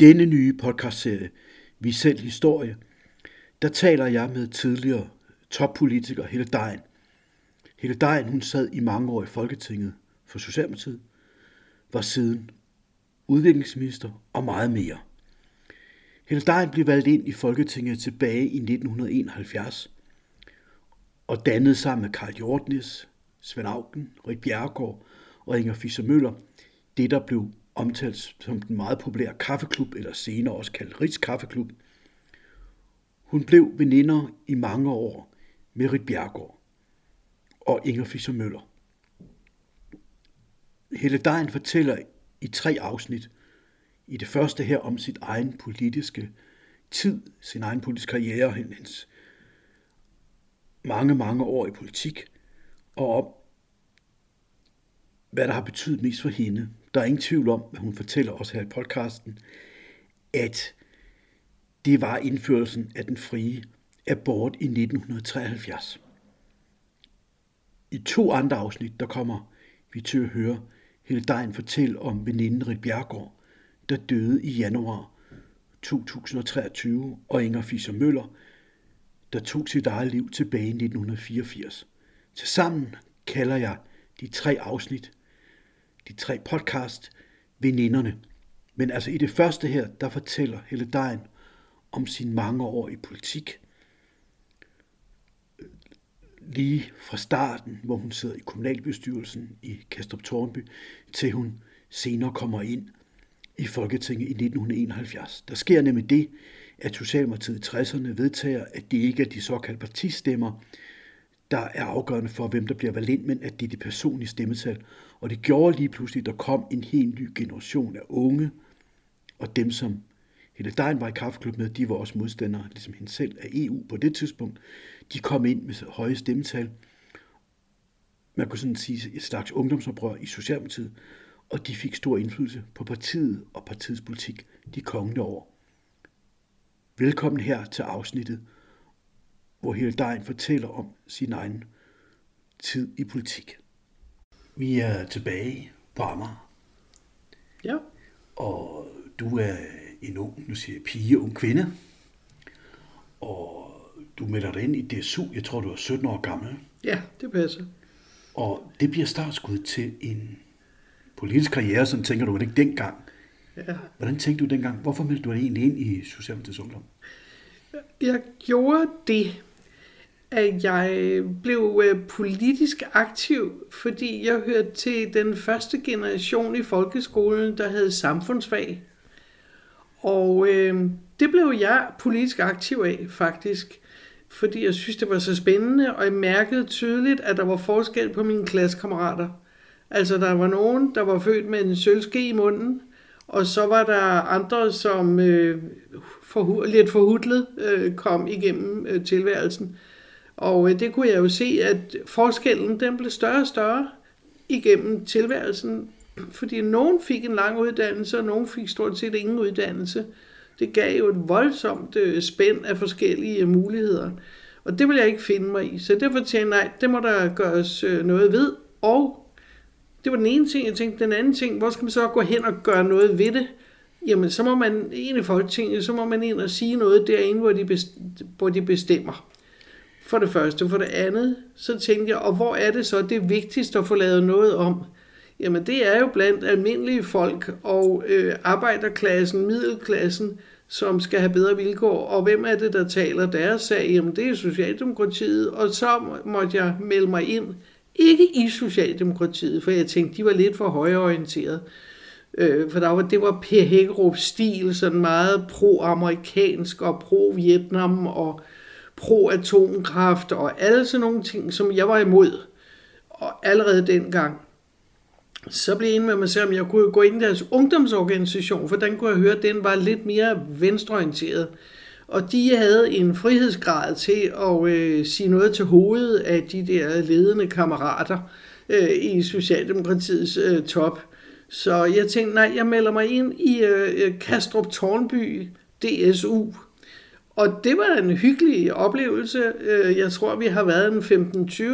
Denne nye podcastserie, Vi selv historie, der taler jeg med tidligere toppolitiker Helle Dejen. Helle Dejen, hun sad i mange år i Folketinget for Socialdemokratiet, var siden udviklingsminister og meget mere. Helle Dejen blev valgt ind i Folketinget tilbage i 1971 og dannede sammen med Karl Hjortnes, Svend Augen, Rik Bjergård og Inger Fischer Møller det, der blev omtalt som den meget populære kaffeklub, eller senere også kaldt Rigs Kaffeklub. Hun blev veninder i mange år med Rit Bjergård og Inger Fischer Møller. Helle Dejen fortæller i tre afsnit. I det første her om sit egen politiske tid, sin egen politiske karriere, hendes mange, mange år i politik, og om, hvad der har betydet mest for hende. Der er ingen tvivl om, hvad hun fortæller os her i podcasten, at det var indførelsen af den frie abort i 1973. I to andre afsnit, der kommer vi til at høre Helle Dejen fortælle om veninden Rit Bjergård, der døde i januar 2023, og Inger Fischer Møller, der tog sit eget liv tilbage i 1984. Tilsammen kalder jeg de tre afsnit, de tre podcast, veninderne. Men altså i det første her, der fortæller Helle Dein om sin mange år i politik. Lige fra starten, hvor hun sidder i kommunalbestyrelsen i Kastrup Tornby, til hun senere kommer ind i Folketinget i 1971. Der sker nemlig det, at Socialdemokratiet i 60'erne vedtager, at det ikke er de såkaldte partistemmer, der er afgørende for, hvem der bliver valgt ind, men at det er det personlige stemmetal. Og det gjorde lige pludselig, at der kom en helt ny generation af unge, og dem, som Helle Dein var i kaffeklub med, de var også modstandere, ligesom hende selv, af EU på det tidspunkt. De kom ind med høje stemmetal. Man kunne sådan sige et slags ungdomsoprør i Socialdemokratiet, og de fik stor indflydelse på partiet og partiets politik de kommende år. Velkommen her til afsnittet, hvor Helle Dein fortæller om sin egen tid i politik. Vi er tilbage på Amager. Ja. Og du er en ung, nu siger jeg pige, ung kvinde. Og du melder dig ind i DSU, jeg tror du er 17 år gammel. Ja, det passer. Og det bliver startskud til en politisk karriere, sådan tænker du vel ikke dengang. Ja. Hvordan tænkte du dengang? Hvorfor meldte du dig egentlig ind i Socialdemokratiets Ungdom? Jeg gjorde det, at jeg blev øh, politisk aktiv, fordi jeg hørte til den første generation i folkeskolen, der havde samfundsfag. Og øh, det blev jeg politisk aktiv af, faktisk. Fordi jeg synes, det var så spændende, og jeg mærkede tydeligt, at der var forskel på mine klassekammerater. Altså, der var nogen, der var født med en sølvske i munden, og så var der andre, som øh, for, lidt forhudlet øh, kom igennem øh, tilværelsen. Og øh, det kunne jeg jo se, at forskellen den blev større og større igennem tilværelsen, fordi nogen fik en lang uddannelse, og nogen fik stort set ingen uddannelse. Det gav jo et voldsomt øh, spænd af forskellige øh, muligheder. Og det vil jeg ikke finde mig i. Så derfor tænkte jeg, nej, det må der gøres øh, noget ved. Og det var den ene ting, jeg tænkte. Den anden ting, hvor skal man så gå hen og gøre noget ved det? Jamen, så må man ind i Folketinget, så må man ind og sige noget derinde, hvor de, hvor de bestemmer. For det første. For det andet, så tænkte jeg, og hvor er det så det vigtigste at få lavet noget om? Jamen, det er jo blandt almindelige folk og øh, arbejderklassen, middelklassen, som skal have bedre vilkår. Og hvem er det, der taler deres sag? Jamen, det er Socialdemokratiet. Og så måtte jeg melde mig ind ikke i Socialdemokratiet, for jeg tænkte, de var lidt for højorienteret. Øh, for der var, det var Per Hækkerup stil, sådan meget pro-amerikansk og pro-Vietnam og pro-atomkraft og alle sådan nogle ting, som jeg var imod. Og allerede dengang, så blev jeg med mig selv, om jeg kunne gå ind i deres ungdomsorganisation, for den kunne jeg høre, at den var lidt mere venstreorienteret. Og de havde en frihedsgrad til at øh, sige noget til hovedet af de der ledende kammerater øh, i Socialdemokratiets øh, top. Så jeg tænkte, nej, jeg melder mig ind i øh, Kastrup Tornby DSU. Og det var en hyggelig oplevelse. Øh, jeg tror, vi har været en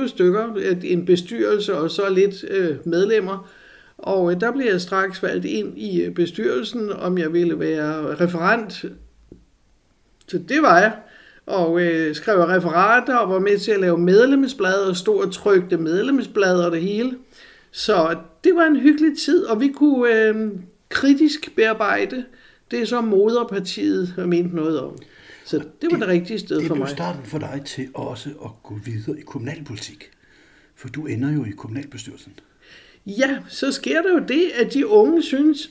15-20 stykker, en bestyrelse og så lidt øh, medlemmer. Og øh, der blev jeg straks valgt ind i bestyrelsen, om jeg ville være referent. Så det var jeg. Og øh, skrev referater og var med til at lave medlemsblad og stod og trykte medlemsblad og det hele. Så det var en hyggelig tid, og vi kunne øh, kritisk bearbejde det, som moderpartiet mente noget om. Så det, det var det rigtige sted det for mig. Det blev starten for dig til også at gå videre i kommunalpolitik. For du ender jo i kommunalbestyrelsen. Ja, så sker der jo det, at de unge synes,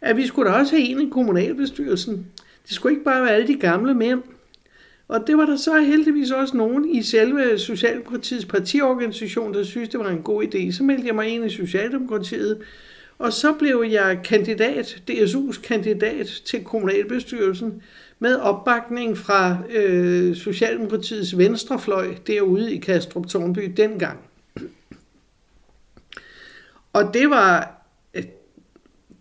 at vi skulle da også have en i kommunalbestyrelsen. Det skulle ikke bare være alle de gamle mænd. Og det var der så heldigvis også nogen i selve Socialdemokratiets partiorganisation, der synes, det var en god idé. Så meldte jeg mig ind i Socialdemokratiet, og så blev jeg kandidat, DSU's kandidat til kommunalbestyrelsen, med opbakning fra øh, Socialdemokratiets venstrefløj derude i Kastrup Tornby dengang. Og det var, øh,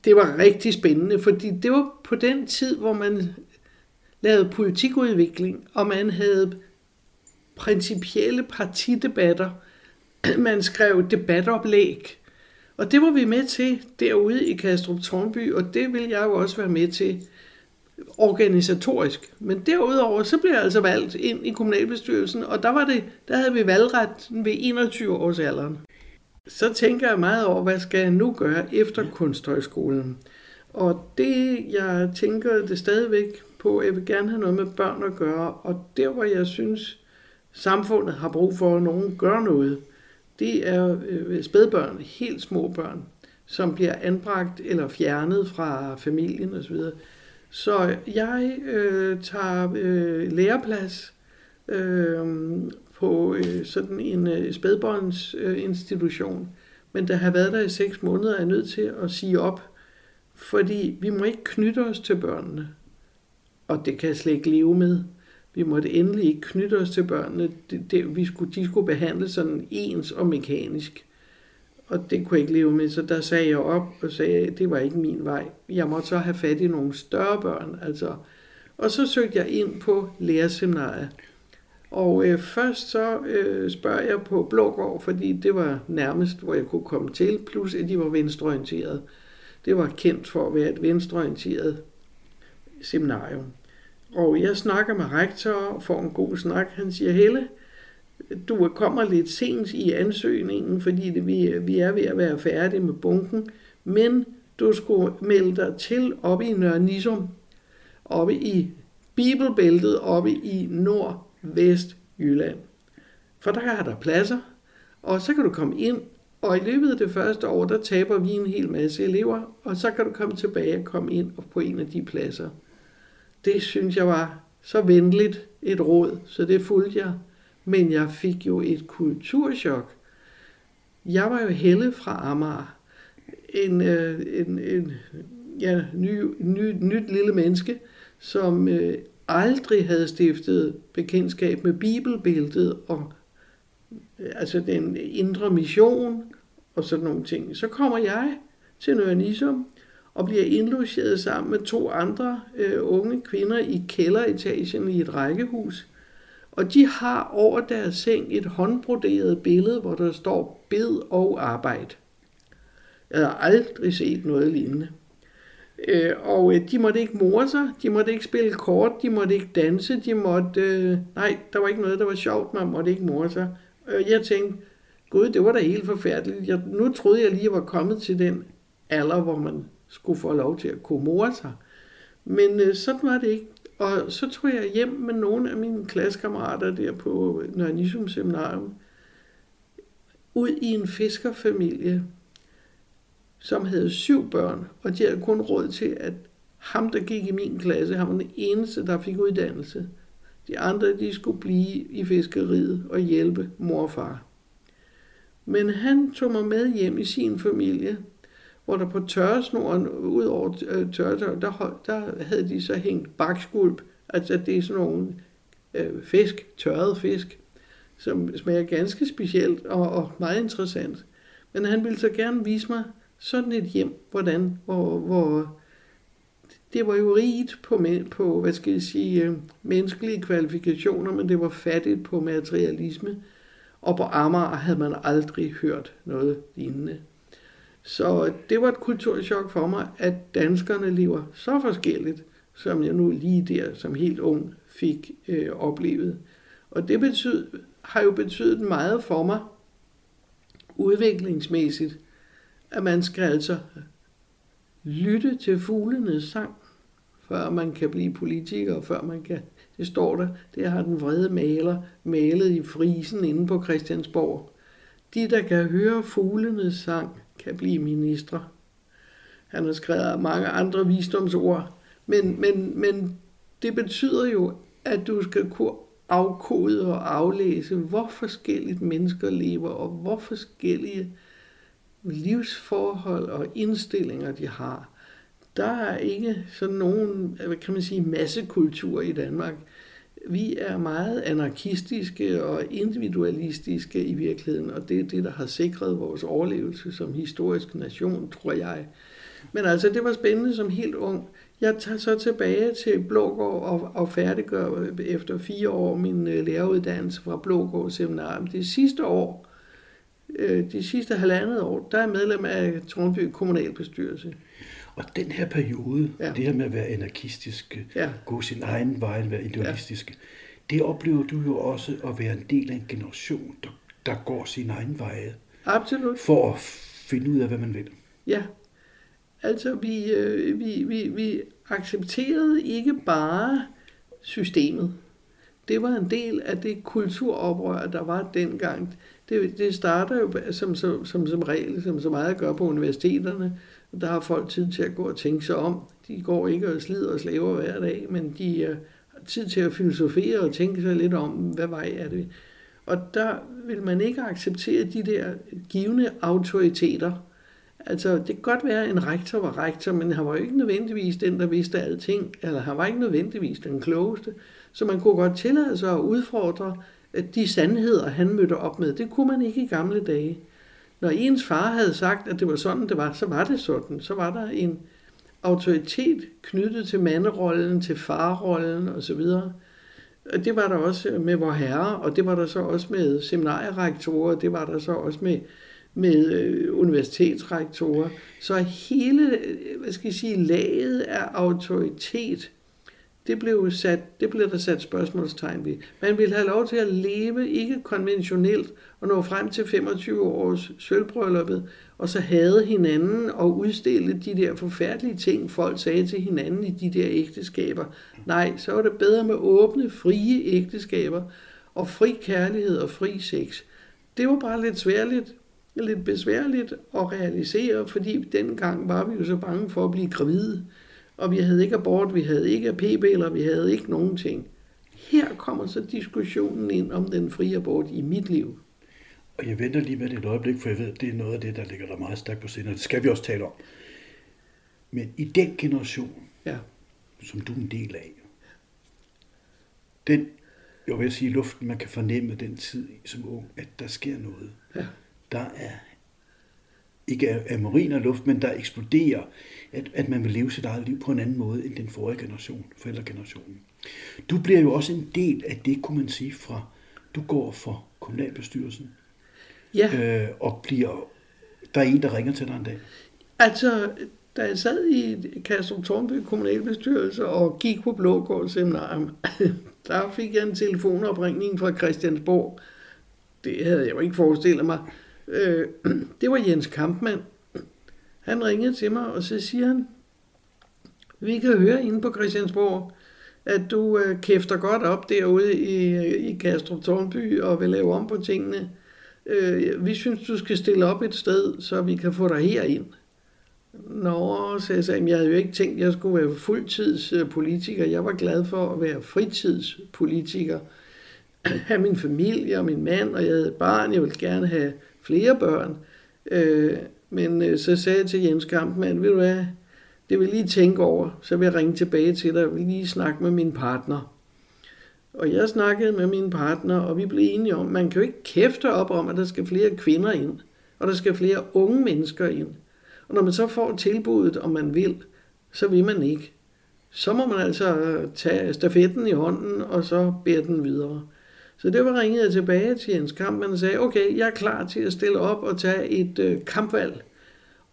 det var rigtig spændende, fordi det var på den tid, hvor man lavede politikudvikling, og man havde principielle partidebatter. Man skrev debatoplæg, og det var vi med til derude i Kastrup Tornby, og det vil jeg jo også være med til organisatorisk. Men derudover, så blev jeg altså valgt ind i kommunalbestyrelsen, og der, var det, der havde vi valgret ved 21 års alderen. Så tænker jeg meget over, hvad skal jeg nu gøre efter kunsthøjskolen? Og det, jeg tænker det stadigvæk på, jeg vil gerne have noget med børn at gøre, og der, hvor jeg synes, samfundet har brug for, at nogen gør noget, det er øh, spædbørn, helt små børn, som bliver anbragt eller fjernet fra familien osv. Så jeg øh, tager øh, læreplads øh, på øh, sådan en øh, spædbåndsinstitution. øh, men der har været der i seks måneder, er jeg nødt til at sige op, fordi vi må ikke knytte os til børnene, og det kan jeg slet ikke leve med. Vi måtte endelig ikke knytte os til børnene. Det, det, vi skulle, de skulle behandles sådan ens og mekanisk. Og det kunne jeg ikke leve med, så der sagde jeg op og sagde, at det var ikke min vej. Jeg måtte så have fat i nogle større børn. Altså. Og så søgte jeg ind på lærerseminariet. Og øh, først så øh, spørger jeg på Blågård, fordi det var nærmest, hvor jeg kunne komme til, plus at de var venstreorienterede. Det var kendt for at være et venstreorienteret seminarium. Og jeg snakker med rektor og får en god snak. Han siger, Helle, du kommer lidt sent i ansøgningen, fordi det, vi, vi er ved at være færdige med bunken, men du skulle melde dig til oppe i Nørre Nisum, oppe i Bibelbæltet, oppe i Nordvest Jylland. For der er der pladser, og så kan du komme ind, og i løbet af det første år, der taber vi en hel masse elever, og så kan du komme tilbage og komme ind på en af de pladser. Det synes jeg var så venligt et råd, så det fulgte jeg. Men jeg fik jo et kulturschok. Jeg var jo Helle fra Amager. En, øh, en, en ja, ny, ny, nyt lille menneske, som øh, aldrig havde stiftet bekendtskab med bibelbilledet og øh, altså den indre mission og sådan nogle ting. Så kommer jeg til Nørre Nisum og bliver indlogeret sammen med to andre øh, unge kvinder i kælderetagen i et rækkehus. Og de har over deres seng et håndbroderet billede, hvor der står bed og arbejde. Jeg har aldrig set noget lignende. Øh, og øh, de måtte ikke more sig, de måtte ikke spille kort, de måtte ikke danse, de måtte... Øh, nej, der var ikke noget, der var sjovt, man måtte ikke more sig. Øh, jeg tænkte, gud, det var da helt forfærdeligt. Jeg, nu troede jeg lige, jeg var kommet til den alder, hvor man skulle få lov til at kunne more sig. Men øh, sådan var det ikke. Og så tog jeg hjem med nogle af mine klassekammerater der på Nørre Seminarium, ud i en fiskerfamilie, som havde syv børn, og de havde kun råd til, at ham, der gik i min klasse, han var den eneste, der fik uddannelse. De andre, de skulle blive i fiskeriet og hjælpe mor og far. Men han tog mig med hjem i sin familie, hvor der på tørresnoren, ud over øh, der, der havde de så hængt bakskulp, altså det er sådan nogle øh, fisk, tørret fisk, som smager ganske specielt og, og meget interessant. Men han ville så gerne vise mig sådan et hjem, hvordan, hvor, hvor det var jo rigt på, på hvad skal jeg sige, øh, menneskelige kvalifikationer, men det var fattigt på materialisme. Og på Amager havde man aldrig hørt noget lignende. Så det var et kulturchok for mig, at danskerne lever så forskelligt, som jeg nu lige der som helt ung fik øh, oplevet. Og det betyd, har jo betydet meget for mig udviklingsmæssigt, at man skal altså lytte til fuglenes sang, før man kan blive politiker, før man kan, det står der, det har den vrede maler malet i frisen inde på Christiansborg. De, der kan høre fuglenes sang, kan blive ministre. Han har skrevet mange andre visdomsord, men, men, men det betyder jo, at du skal kunne afkode og aflæse, hvor forskelligt mennesker lever, og hvor forskellige livsforhold og indstillinger de har. Der er ikke sådan nogen, hvad kan man sige, massekultur i Danmark. Vi er meget anarkistiske og individualistiske i virkeligheden, og det er det, der har sikret vores overlevelse som historisk nation, tror jeg. Men altså, det var spændende som helt ung. Jeg tager så tilbage til Blågård og, og færdiggør efter fire år min øh, læreruddannelse fra Blågård Seminarium. Det sidste år, øh, de sidste halvandet år, der er jeg medlem af Tornby kommunalbestyrelse. Og den her periode, ja. det her med at være anarkistisk, ja. gå sin egen vej, være idealistisk, ja. det oplever du jo også at være en del af en generation, der, der går sin egen vej. Absolut. For at finde ud af, hvad man vil. Ja, altså vi, øh, vi, vi, vi accepterede ikke bare systemet. Det var en del af det kulturoprør, der var dengang. Det, det starter jo som, som, som, som regel, som så meget gør på universiteterne, der har folk tid til at gå og tænke sig om. De går ikke og slider og slaver hver dag, men de øh, har tid til at filosofere og tænke sig lidt om, hvad vej er det. Og der vil man ikke acceptere de der givende autoriteter. Altså, det kan godt være, at en rektor var rektor, men han var jo ikke nødvendigvis den, der vidste alting, eller han var ikke nødvendigvis den klogeste. Så man kunne godt tillade sig at udfordre de sandheder, han mødte op med. Det kunne man ikke i gamle dage. Når ens far havde sagt, at det var sådan, det var, så var det sådan. Så var der en autoritet knyttet til manderollen, til farrollen osv. Og det var der også med vor herre, og det var der så også med seminarierektorer, det var der så også med, med øh, universitetsrektorer. Så hele, øh, hvad skal jeg sige, laget af autoritet det blev, sat, det blev der sat spørgsmålstegn ved. Man ville have lov til at leve ikke konventionelt og nå frem til 25 års sølvbrylluppet, og så havde hinanden og udstille de der forfærdelige ting, folk sagde til hinanden i de der ægteskaber. Nej, så var det bedre med åbne, frie ægteskaber og fri kærlighed og fri sex. Det var bare lidt sværligt, lidt besværligt at realisere, fordi dengang var vi jo så bange for at blive gravide og vi havde ikke abort, vi havde ikke PB, eller vi havde ikke nogen ting. Her kommer så diskussionen ind om den frie abort i mit liv. Og jeg venter lige med det et øjeblik, for jeg ved, at det er noget af det, der ligger der meget stærkt på scenen, og det skal vi også tale om. Men i den generation, ja. som du er en del af, den, jeg vil sige, luften, man kan fornemme den tid som ung, at der sker noget. Ja. Der er ikke af, af marin og luft, men der eksploderer, at, at man vil leve sit eget liv på en anden måde end den forrige generation, forældregenerationen. Du bliver jo også en del af det, kunne man sige, fra du går for kommunalbestyrelsen, ja. øh, og bliver, der er en, der ringer til dig en dag. Altså, da jeg sad i Kastrup Tornby kommunalbestyrelse og gik på Blågård Seminarium, der fik jeg en telefonopringning fra Christiansborg. Det havde jeg jo ikke forestillet mig. Øh, det var Jens Kampmann. Han ringede til mig, og så siger han, vi kan høre inde på Christiansborg, at du øh, kæfter godt op derude i, i Kastrup Tornby og vil lave om på tingene. Øh, vi synes, du skal stille op et sted, så vi kan få dig herind. Nå, så jeg sagde, jeg havde jo ikke tænkt, at jeg skulle være fuldtidspolitiker. Øh, jeg var glad for at være fritidspolitiker. Have min familie og min mand, og jeg havde et barn. Jeg ville gerne have flere børn. Øh, men øh, så sagde jeg til Jens Kampmann, ved du hvad, det vil lige tænke over, så vil jeg ringe tilbage til dig, og vil lige snakke med min partner. Og jeg snakkede med min partner, og vi blev enige om, man kan jo ikke kæfte op om, at der skal flere kvinder ind, og der skal flere unge mennesker ind. Og når man så får tilbuddet, om man vil, så vil man ikke. Så må man altså tage stafetten i hånden, og så bære den videre. Så det var ringet jeg tilbage til Jens Kampmann og sagde, okay, jeg er klar til at stille op og tage et øh, kampvalg.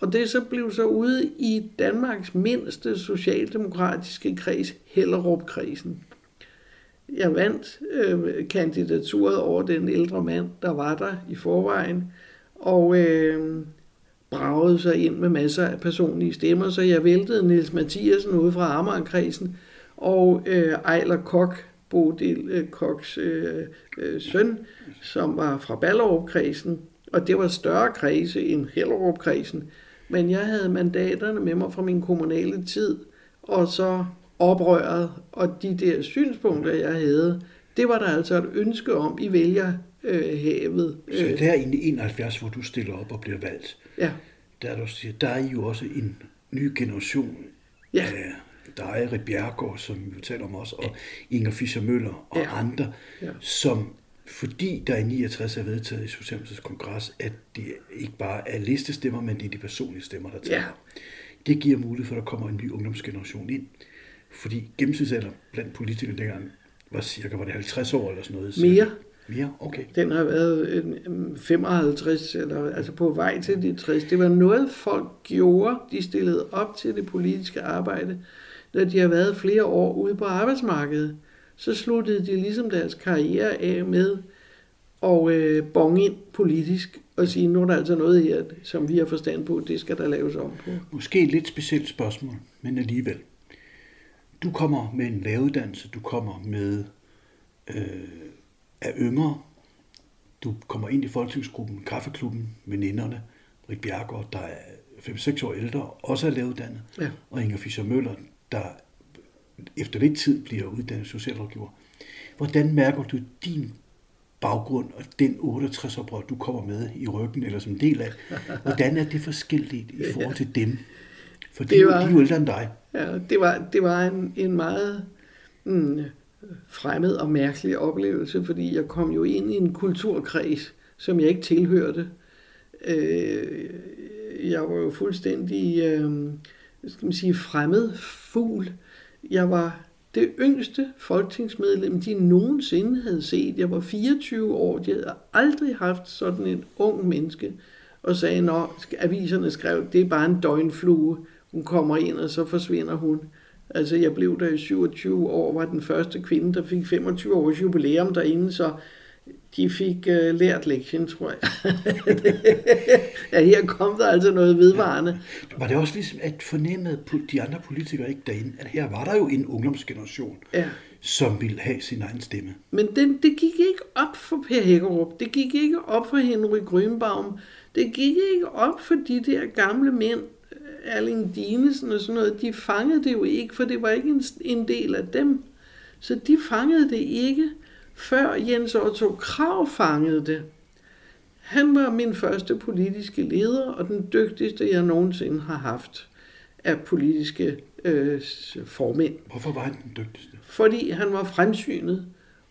Og det så blev så ude i Danmarks mindste socialdemokratiske kreds, Hellerup-kredsen. Jeg vandt øh, kandidaturet over den ældre mand, der var der i forvejen, og øh, bragede sig ind med masser af personlige stemmer, så jeg væltede Niels Mathiasen ude fra Amagerkredsen, og øh, Ejler Kok, Bodil øh, Koks øh, øh, søn, som var fra Ballerup-kredsen, og det var større kredse end Hellerup-kredsen, men jeg havde mandaterne med mig fra min kommunale tid, og så oprøret, og de der synspunkter, jeg havde, det var der altså et ønske om i vælgerhavet. Så der i 71, hvor du stiller op og bliver valgt, Ja, der, du siger, der er jo også en ny generation Ja. af Rit Bjergård, som vi taler om også, og Inger Fischer Møller og Ja. andre, Ja. som fordi der i 69 er vedtaget i Socialdemokratiets kongres, at det ikke bare er listestemmer, men det er de personlige stemmer, der tager. Ja. Det giver mulighed for, at der kommer en ny ungdomsgeneration ind. Fordi gennemsnitsalder blandt politikere dengang var cirka var det 50 år eller sådan noget. cirka. Mere. Mere? Okay. Den har været en- en 55, eller altså på vej til de 60. Det var noget, folk gjorde. De stillede op til det politiske arbejde, når de har været flere år ude på arbejdsmarkedet. Så sluttede de ligesom deres karriere af med at øh, bonge ind politisk og sige, nu er der altså noget her, som vi har forstand på, det skal der laves om på. Måske et lidt specielt spørgsmål, men alligevel. Du kommer med en læreruddannelse, du kommer med øh, er yngre, du kommer ind i folketingsgruppen, kaffeklubben, veninderne, Rit Bjergård, der er 5-6 år ældre, også er læreuddannet, Ja. og Inger Fischer Møller, der efter lidt tid bliver uddannet socialrådgiver. Hvordan mærker du din baggrund og den 68 oprør, du kommer med i ryggen, eller som del af, hvordan er det forskelligt i forhold til dem? For de, Det var- de er jo ældre end dig. Ja, det var, det var en, en meget mm, fremmed og mærkelig oplevelse, fordi jeg kom jo ind i en kulturkreds, som jeg ikke tilhørte. Øh, jeg var jo fuldstændig, øh, skal man sige, fremmed fugl. Jeg var det yngste folketingsmedlem, de nogensinde havde set. Jeg var 24 år. De havde aldrig haft sådan en ung menneske, og sagde, når aviserne skrev, det er bare en døgnflue. Hun kommer ind, og så forsvinder hun. Altså, jeg blev der i 27 år, var den første kvinde, der fik 25 års jubilæum derinde, så de fik uh, lært lektien, tror jeg. ja, her kom der altså noget vedvarende. Var det også ligesom at fornemme på de andre politikere ikke derinde, at her var der jo en ungdomsgeneration, Ja. som ville have sin egen stemme. Men den, det gik ikke op for Per Hækkerup. Det gik ikke op for Henry Grønbaum. Det gik ikke op for de der gamle mænd, Erling Dinesen og sådan noget. De fangede det jo ikke, for det var ikke en, en del af dem. Så de fangede det ikke, før Jens Otto Krav fangede det. Han var min første politiske leder, og den dygtigste, jeg nogensinde har haft af politiske øh, formænd Hvorfor var han den dygtigste? fordi han var fremsynet,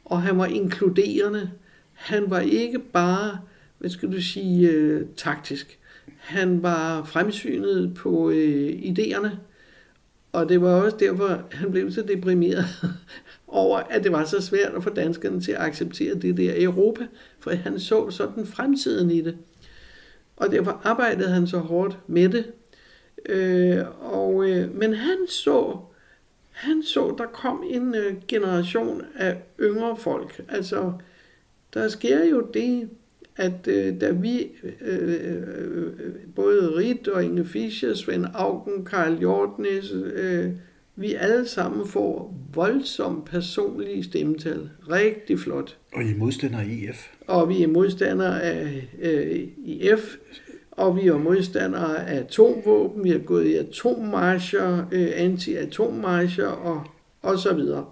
og han var inkluderende. Han var ikke bare, hvad skal du sige, øh, taktisk. Han var fremsynet på øh, idéerne, og det var også derfor, han blev så deprimeret over, at det var så svært at få danskerne til at acceptere det der Europa, for han så sådan fremtiden i det. Og derfor arbejdede han så hårdt med det. Øh, og, øh, men han så, han så, der kom en øh, generation af yngre folk. Altså, der sker jo det, at øh, da vi, øh, øh, øh både Rit og Inge Fischer, Svend Augen, Karl Hjortnes, øh, vi alle sammen får voldsomt personlige stemmetal. Rigtig flot. Og I er modstandere i EF. Og vi er modstandere af øh, IF, og vi er modstandere af atomvåben. Vi har gået i atommarscher, øh, anti-atommarscher og, og så videre.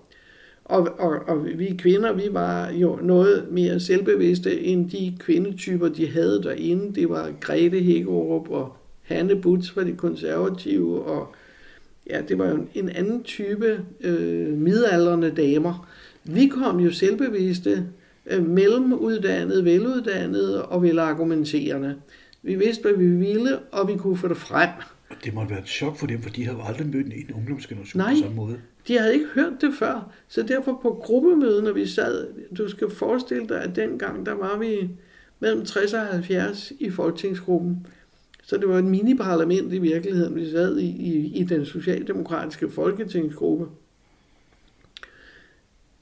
Og, og, og vi kvinder, vi var jo noget mere selvbevidste end de kvindetyper, de havde derinde. Det var Grete Hækkerup og Hanne Butz fra de konservative, og ja, det var jo en- en anden type øh, midaldrende damer. Vi kom jo selvbevidste, øh, mellemuddannede, veluddannede og velargumenterende. Vi vidste, hvad vi ville, og vi kunne få det frem. Og det måtte være et chok for dem, for de havde aldrig mødt en ungdomsgeneration Nej. på samme måde. De havde ikke hørt det før, så derfor på gruppemødet, når vi sad, du skal forestille dig, at dengang, der var vi mellem 60 og 70 i folketingsgruppen, så det var et mini-parlament i virkeligheden, vi sad i, i, i den socialdemokratiske folketingsgruppe.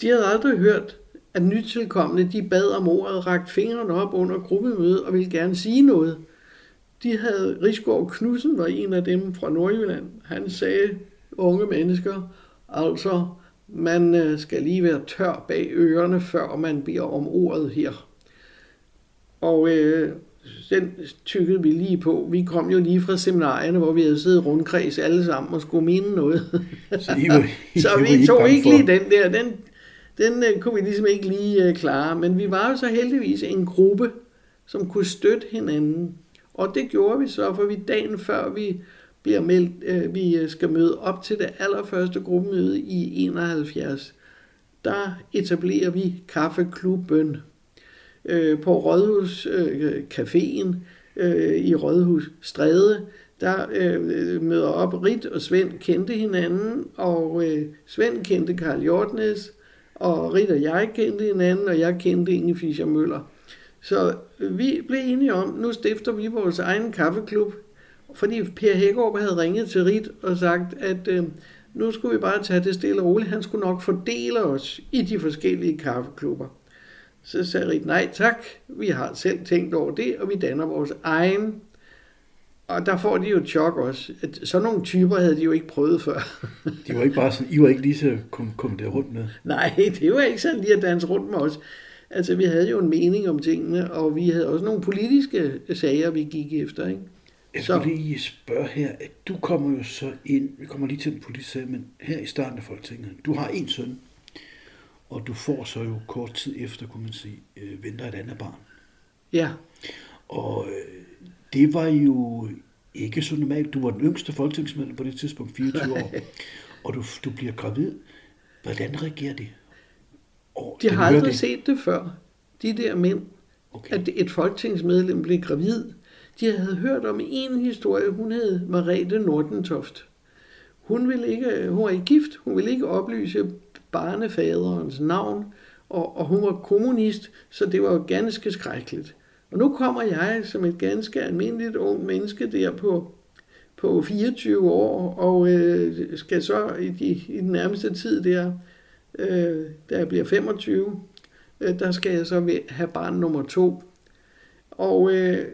De havde aldrig hørt, at nytilkommende de bad om ordet, rakt fingrene op under gruppemødet og ville gerne sige noget. De havde, Rigsgaard Knudsen var en af dem fra Nordjylland. Han sagde, unge mennesker, altså, man øh, skal lige være tør bag ørerne, før man beder om ordet her. Og øh, den tykkede vi lige på. Vi kom jo lige fra seminarierne, hvor vi havde siddet rundkreds alle sammen og skulle mene noget. Så, I var, I, så vi tog ikke lige den der. Den, den uh, kunne vi ligesom ikke lige uh, klare. Men vi var jo så heldigvis en gruppe, som kunne støtte hinanden. Og det gjorde vi så, for vi dagen før vi bliver meldt, uh, vi skal møde op til det allerførste gruppemøde i 71, der etablerer vi kaffeklubben øh, på Rådhuscaféen øh, øh, i Rådhus Stræde. Der øh, møder op, Rit og Svend kendte hinanden, og øh, Svend kendte Karl Hjortnes, og Rit og jeg kendte hinanden, og jeg kendte Inge Fischer Møller. Så vi blev enige om, nu stifter vi vores egen kaffeklub, fordi Per Hækkerup havde ringet til Rit og sagt, at øh, nu skulle vi bare tage det stille og roligt. Han skulle nok fordele os i de forskellige kaffeklubber. Så sagde Rit, nej tak, vi har selv tænkt over det, og vi danner vores egen. Og der får de jo et chok også. At sådan nogle typer havde de jo ikke prøvet før. de var ikke bare sådan, I var ikke lige så kom, kom der rundt med. Nej, det var ikke sådan lige at danse rundt med os. Altså, vi havde jo en mening om tingene, og vi havde også nogle politiske sager, vi gik efter, ikke? Jeg skal så. lige spørge her, at du kommer jo så ind, vi kommer lige til den politiske sag, men her i starten af Folketinget, du har en søn, og du får så jo kort tid efter, kunne man sige, øh, venter et andet barn. Ja. Og øh, det var jo ikke så normalt. Du var den yngste folketingsmedlem på det tidspunkt, 24 år, og du, du bliver gravid. Hvordan reagerer det? Og de har aldrig det? set det før, de der mænd, okay. at et folketingsmedlem blev gravid. De havde hørt om en historie, hun hed Marete Nordentoft. Hun, ville ikke, hun var ikke gift, hun ville ikke oplyse barnefaderens navn, og, og hun var kommunist, så det var jo ganske skrækkeligt. Og nu kommer jeg som et ganske almindeligt ung menneske der på, på 24 år, og øh, skal så i, de, i den nærmeste tid der, øh, da jeg bliver 25, øh, der skal jeg så have barn nummer to. Og øh,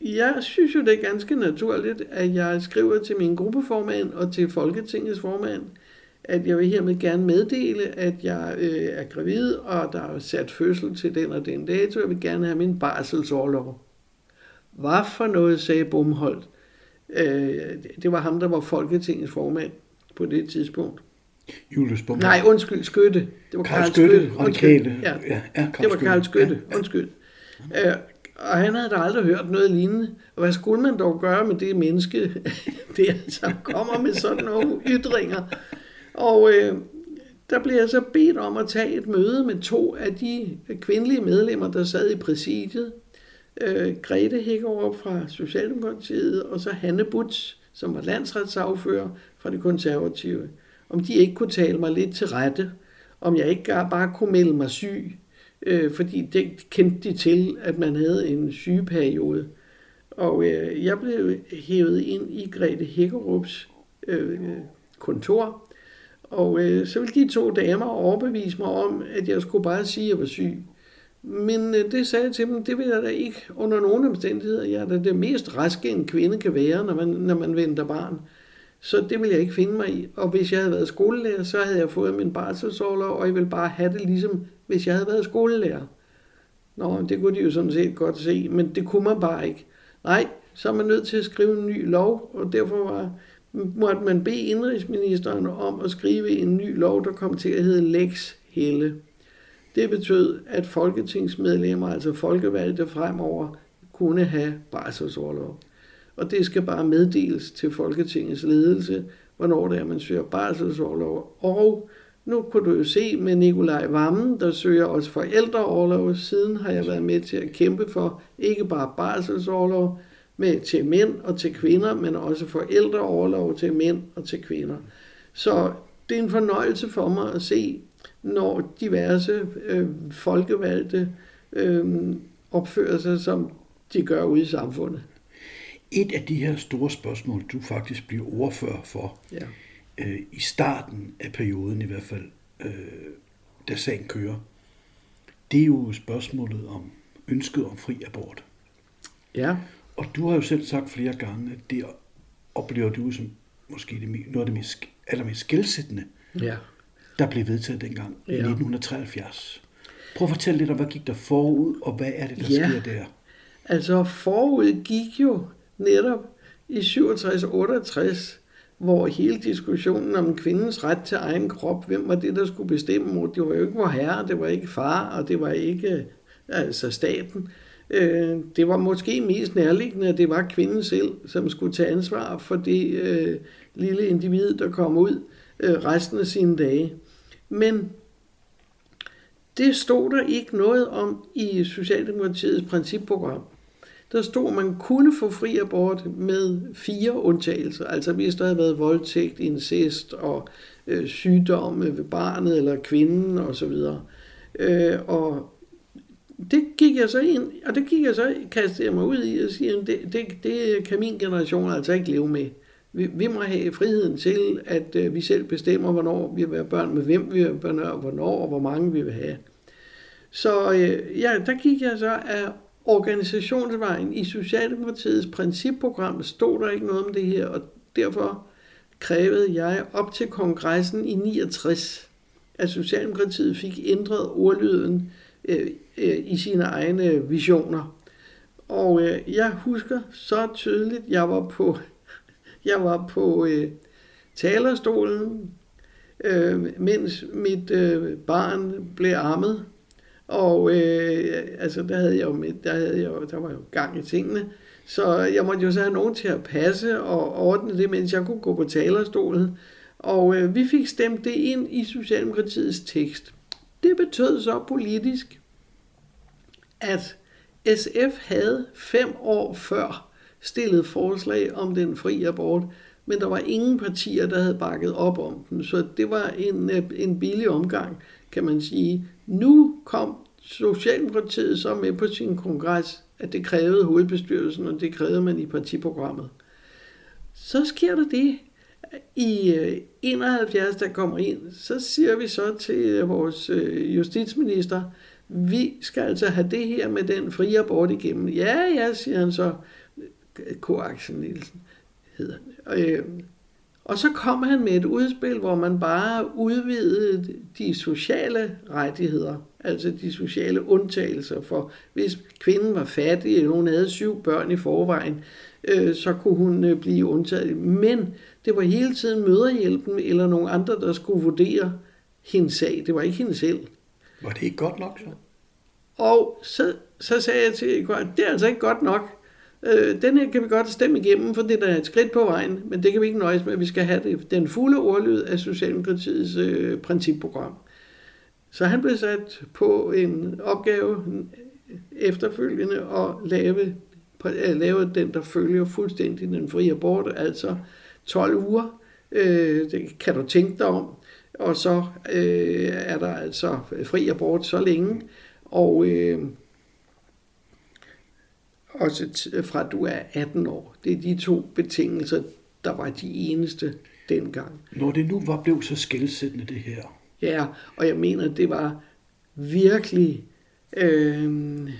jeg synes jo, det er ganske naturligt, at jeg skriver til min gruppeformand og til Folketingets formand, at jeg vil hermed gerne meddele, at jeg øh, er gravid, og der er sat fødsel til den og den dato, jeg vil gerne have min barselsårlov. Hvad for noget, sagde Bumholdt. Øh, det var ham, der var Folketingets formand på det tidspunkt. Julius Bumholdt. Nej, undskyld, Skytte. Det var Karl, Skytte. Skytte. Ja. Ja, ja, det var Karl Skytte. Ja, ja. Undskyld. Øh, og han havde da aldrig hørt noget lignende. Og hvad skulle man dog gøre med det menneske, der så kommer med sådan nogle ytringer? Og øh, der blev jeg så bedt om at tage et møde med to af de kvindelige medlemmer, der sad i præsidiet. Øh, Grete Hækkerup fra Socialdemokratiet, og så Hanne Butz, som var landsretssagfører fra det konservative. Om de ikke kunne tale mig lidt til rette, om jeg ikke bare kunne melde mig syg, øh, fordi det kendte de til, at man havde en sygeperiode. Og øh, jeg blev hævet ind i Grete Hækkerups øh, kontor, og øh, så ville de to damer overbevise mig om, at jeg skulle bare sige, at jeg var syg. Men øh, det sagde jeg til dem, det vil jeg da ikke under nogen omstændigheder. Jeg er da det mest raske, en kvinde kan være, når man, når man venter barn. Så det vil jeg ikke finde mig i. Og hvis jeg havde været skolelærer, så havde jeg fået min barselsårlov, og jeg ville bare have det ligesom, hvis jeg havde været skolelærer. Nå, det kunne de jo sådan set godt se, men det kunne man bare ikke. Nej, så er man nødt til at skrive en ny lov, og derfor var, måtte man bede indrigsministeren om at skrive en ny lov, der kom til at hedde Lex Helle. Det betød, at folketingsmedlemmer, altså folkevalgte fremover, kunne have barselsårlov. Og det skal bare meddeles til Folketingets ledelse, hvornår det er, man søger barselsårlov. Og nu kunne du jo se med Nikolaj Vammen, der søger også forældreårlov. Siden har jeg været med til at kæmpe for ikke bare barselsårlov, med til mænd og til kvinder, men også forældreoverlov til mænd og til kvinder. Så det er en fornøjelse for mig at se, når diverse øh, folkevalgte øh, opfører sig, som de gør ude i samfundet. Et af de her store spørgsmål, du faktisk bliver ordfører for, Ja. øh, i starten af perioden i hvert fald, øh, da sagen kører, det er jo spørgsmålet om ønsket om fri abort. Ja. Og du har jo selv sagt flere gange, at det oplever du som måske det, noget af det mest, allermest skældsættende, Ja. der blev vedtaget dengang i Ja. 1973. Prøv at fortælle lidt om, hvad gik der forud, og hvad er det, der Ja. sker der? Altså forud gik jo netop i 67-68, hvor hele diskussionen om kvindens ret til egen krop, hvem var det, der skulle bestemme? Det var jo ikke vor herre, det var ikke far, og det var ikke altså staten. Øh, Det var måske mest nærliggende, at det var kvinden selv, som skulle tage ansvar for det øh, lille individ, der kom ud øh, resten af sine dage. Men det stod der ikke noget om i Socialdemokratiets principprogram. Der stod, at man kunne få fri abort med fire undtagelser. Altså hvis der havde været voldtægt, incest og øh, sygdomme ved barnet eller kvinden osv. Øh, og det gik jeg så ind, og det gik jeg så, kastede jeg mig ud i og siger, det, det, det kan min generation altså ikke leve med. Vi, vi må have friheden til, at øh, vi selv bestemmer, hvornår vi vil være børn, med hvem vi vil være børn, og hvornår og hvor mange vi vil have. Så øh, ja, der gik jeg så af organisationsvejen. I Socialdemokratiets principprogram stod der ikke noget om det her, og derfor krævede jeg op til kongressen i 69, at Socialdemokratiet fik ændret ordlyden øh, øh, i sine egne visioner. Og øh, jeg husker så tydeligt, jeg var på, jeg var på øh, talerstolen, øh, mens mit øh, barn blev ammet. Og øh, altså, der, havde jeg jo med, der, havde jeg, der var jo gang i tingene. Så jeg måtte jo så have nogen til at passe og ordne det, mens jeg kunne gå på talerstolen. Og øh, vi fik stemt det ind i Socialdemokratiets tekst. Det betød så politisk, at SF havde fem år før stillet forslag om den fri abort, men der var ingen partier, der havde bakket op om den, så det var en, øh, en billig omgang, kan man sige. Nu kom Socialdemokratiet så med på sin kongres, at det krævede hovedbestyrelsen, og det krævede man i partiprogrammet. Så sker der det, i øh, 71, der kommer ind, så siger vi så til vores øh, justitsminister, vi skal altså have det her med den frie abort igennem. Ja, ja, siger han så, K. Axel Nielsen hedder han. Øh, og så kom han med et udspil, hvor man bare udvidede de sociale rettigheder, altså de sociale undtagelser for, hvis kvinden var fattig, eller hun havde syv børn i forvejen, øh, så kunne hun øh, blive undtaget. Men det var hele tiden møderhjælpen eller nogen andre, der skulle vurdere hendes sag. Det var ikke hende selv. Var det ikke godt nok så? Og så, så sagde jeg til Igor, det er altså ikke godt nok. Øh, den her kan vi godt stemme igennem, for det er et skridt på vejen, men det kan vi ikke nøjes med. Vi skal have det, den fulde ordlyd af Socialdemokratiets øh, principprogram. Så han blev sat på en opgave efterfølgende og lave, at lave den, der følger fuldstændig den frie abort, altså 12 uger. Øh, det kan du tænke dig om. Og så øh, er der altså fri abort så længe. Og øh, også t- fra du er 18 år. Det er de to betingelser, der var de eneste dengang. Når det nu var blevet så skældsættende det her, Ja, og jeg mener, det var virkelig... Øh,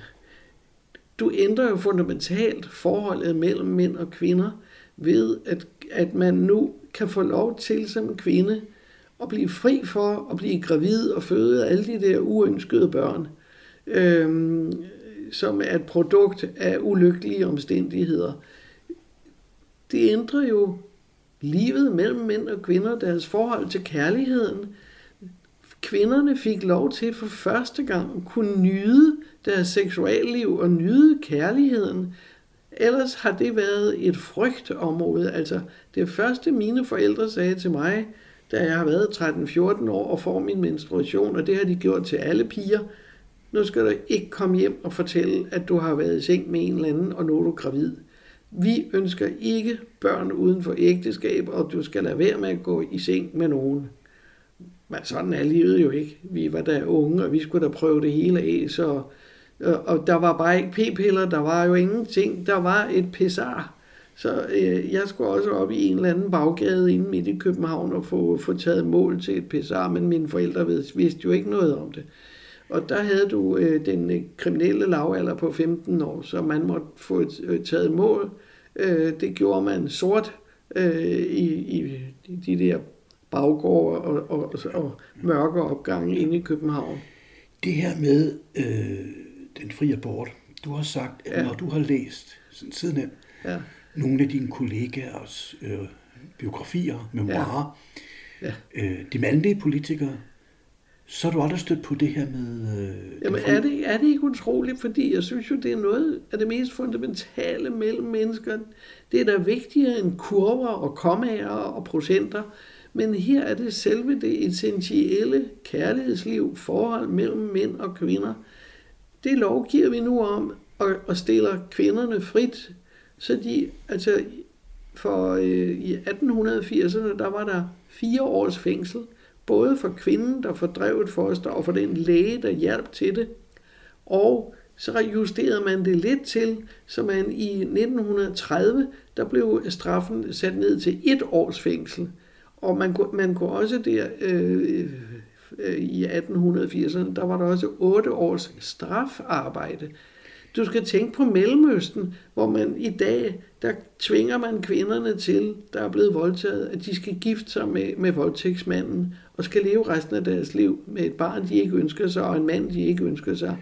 du ændrer jo fundamentalt forholdet mellem mænd og kvinder ved, at, at man nu kan få lov til som kvinde at blive fri for at blive gravid og føde alle de der uønskede børn, øh, som er et produkt af ulykkelige omstændigheder. Det ændrer jo livet mellem mænd og kvinder, deres forhold til kærligheden, kvinderne fik lov til for første gang at kunne nyde deres seksualliv og nyde kærligheden. Ellers har det været et frygtområde. Altså det første mine forældre sagde til mig, da jeg har været 13-14 år og får min menstruation, og det har de gjort til alle piger, nu skal du ikke komme hjem og fortælle, at du har været i seng med en eller anden, og nu er du gravid. Vi ønsker ikke børn uden for ægteskab, og du skal lade være med at gå i seng med nogen. Men sådan er livet jo ikke. Vi var da unge, og vi skulle da prøve det hele af, så, og der var bare ikke p-piller, der var jo ingenting. Der var et pessar. Så øh, jeg skulle også op i en eller anden baggade inde midt i København og få, få taget mål til et pessar, men mine forældre vidste, vidste jo ikke noget om det. Og der havde du øh, den øh, kriminelle lavalder på 15 år, så man måtte få et, øh, taget mål. Øh, det gjorde man sort øh, i, i, de der baggårde og, og, og, mørke opgange inde i København. Det her med øh, den frie abort, du har sagt, at ja. når du har læst siden ja. nogle af dine kollegaers øh, biografier, memoirer, ja. Ja. Øh, de mandlige politikere, så har du aldrig stødt på det her med... Øh, Jamen er det, er det ikke utroligt, fordi jeg synes jo, det er noget af det mest fundamentale mellem mennesker. Det er da vigtigere end kurver og kommaer og procenter. Men her er det selve det essentielle kærlighedsliv, forhold mellem mænd og kvinder. Det lovgiver vi nu om og, og stiller kvinderne frit, så de, altså for øh, i 1880'erne, der var der fire års fængsel, både for kvinden, der fordrev et foster, og for den læge, der hjalp til det. Og så justerede man det lidt til, så man i 1930, der blev straffen sat ned til et års fængsel. Og man, man kunne også der øh, øh, i 1880'erne, der var der også otte års strafarbejde. Du skal tænke på Mellemøsten, hvor man i dag, der tvinger man kvinderne til, der er blevet voldtaget, at de skal gifte sig med, med voldtægtsmanden og skal leve resten af deres liv med et barn, de ikke ønsker sig, og en mand, de ikke ønsker sig.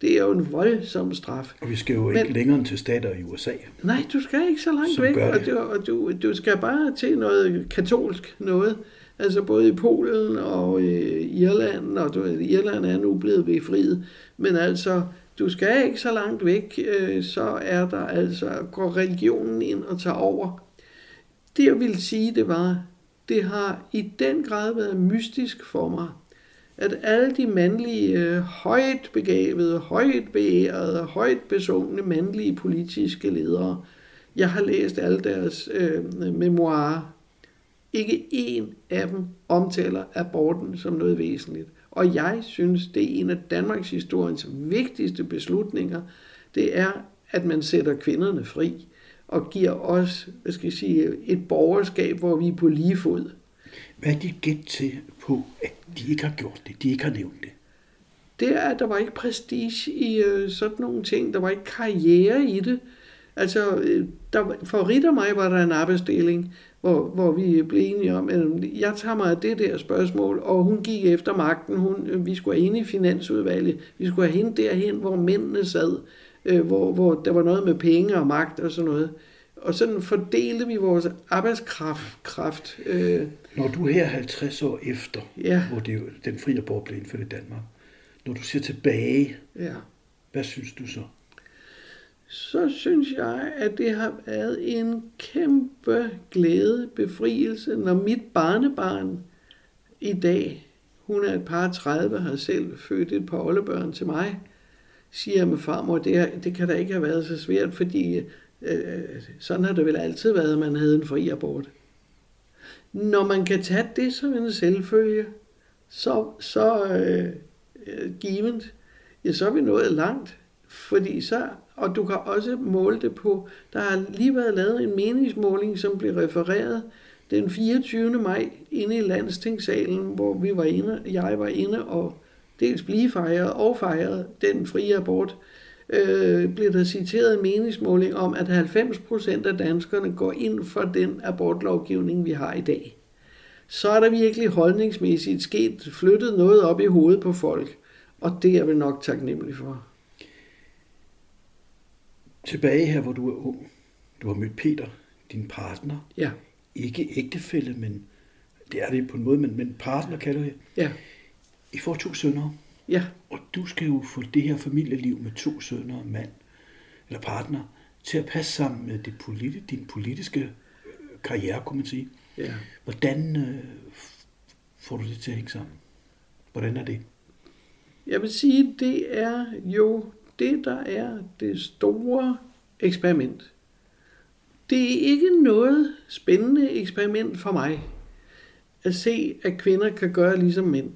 Det er jo en voldsom straf. Og vi skal jo Men, ikke længere end til stater i USA. Nej, du skal ikke så langt væk, og, du, og du, du skal bare til noget katolsk noget. Altså både i Polen og øh, Irland, og du, Irland er nu blevet befriet, men altså, du skal ikke så langt væk, øh, så er der altså, går religionen ind og tager over. Det jeg vil sige, det var, det har i den grad været mystisk for mig, at alle de mandlige, øh, højt begavede, højt beærede, højt besungne mandlige politiske ledere, jeg har læst alle deres øh, memoarer, ikke en af dem omtaler aborten som noget væsentligt. Og jeg synes, det er en af Danmarks historiens vigtigste beslutninger, det er, at man sætter kvinderne fri og giver os hvad skal jeg sige, et borgerskab, hvor vi er på lige fod. Hvad er dit gæt til på, at de ikke har gjort det, de ikke har nævnt det? Det er, at der var ikke prestige i øh, sådan nogle ting. Der var ikke karriere i det. Altså, øh, der, for Rit og mig var der en arbejdsdeling, hvor, hvor vi blev enige om, at jeg tager mig af det der spørgsmål, og hun gik efter magten. Hun, øh, vi skulle hende i finansudvalget. Vi skulle have hende derhen, hvor mændene sad, øh, hvor, hvor der var noget med penge og magt og sådan noget. Og sådan fordelte vi vores arbejdskraft. Kraft, øh. Når du er her 50 år efter, ja. hvor det, den fri abort blev indført i Danmark, når du ser tilbage, ja. hvad synes du så? Så synes jeg, at det har været en kæmpe glæde, befrielse, når mit barnebarn i dag, hun er et par 30, har selv født et par oldebørn til mig, siger med farmor, det, det kan da ikke have været så svært, fordi øh, øh, sådan har det vel altid været, at man havde en fri abort. Når man kan tage det som en selvfølge, så, så øh, øh, givet, ja, så er vi nået langt. Fordi så, og du kan også måle det på, der har lige været lavet en meningsmåling, som blev refereret den 24. maj inde i landstingssalen, hvor vi var inde, jeg var inde og dels blive fejret og fejret den frie abort øh, blev der citeret en meningsmåling om, at 90 procent af danskerne går ind for den abortlovgivning, vi har i dag. Så er der virkelig holdningsmæssigt sket, flyttet noget op i hovedet på folk, og det er vi nok taknemmelig for. Tilbage her, hvor du er ung. Du har mødt Peter, din partner. Ja. Ikke ægtefælle, men det er det på en måde, men, men partner kalder det. Ja. I får to sønner. Ja. Og du skal jo få det her familieliv med to sønner og mand, eller partner, til at passe sammen med det politi- din politiske øh, karriere, kunne man sige. Ja. Hvordan øh, får du det til at hænge sammen? Hvordan er det? Jeg vil sige, det er jo det, der er det store eksperiment. Det er ikke noget spændende eksperiment for mig at se, at kvinder kan gøre ligesom mænd.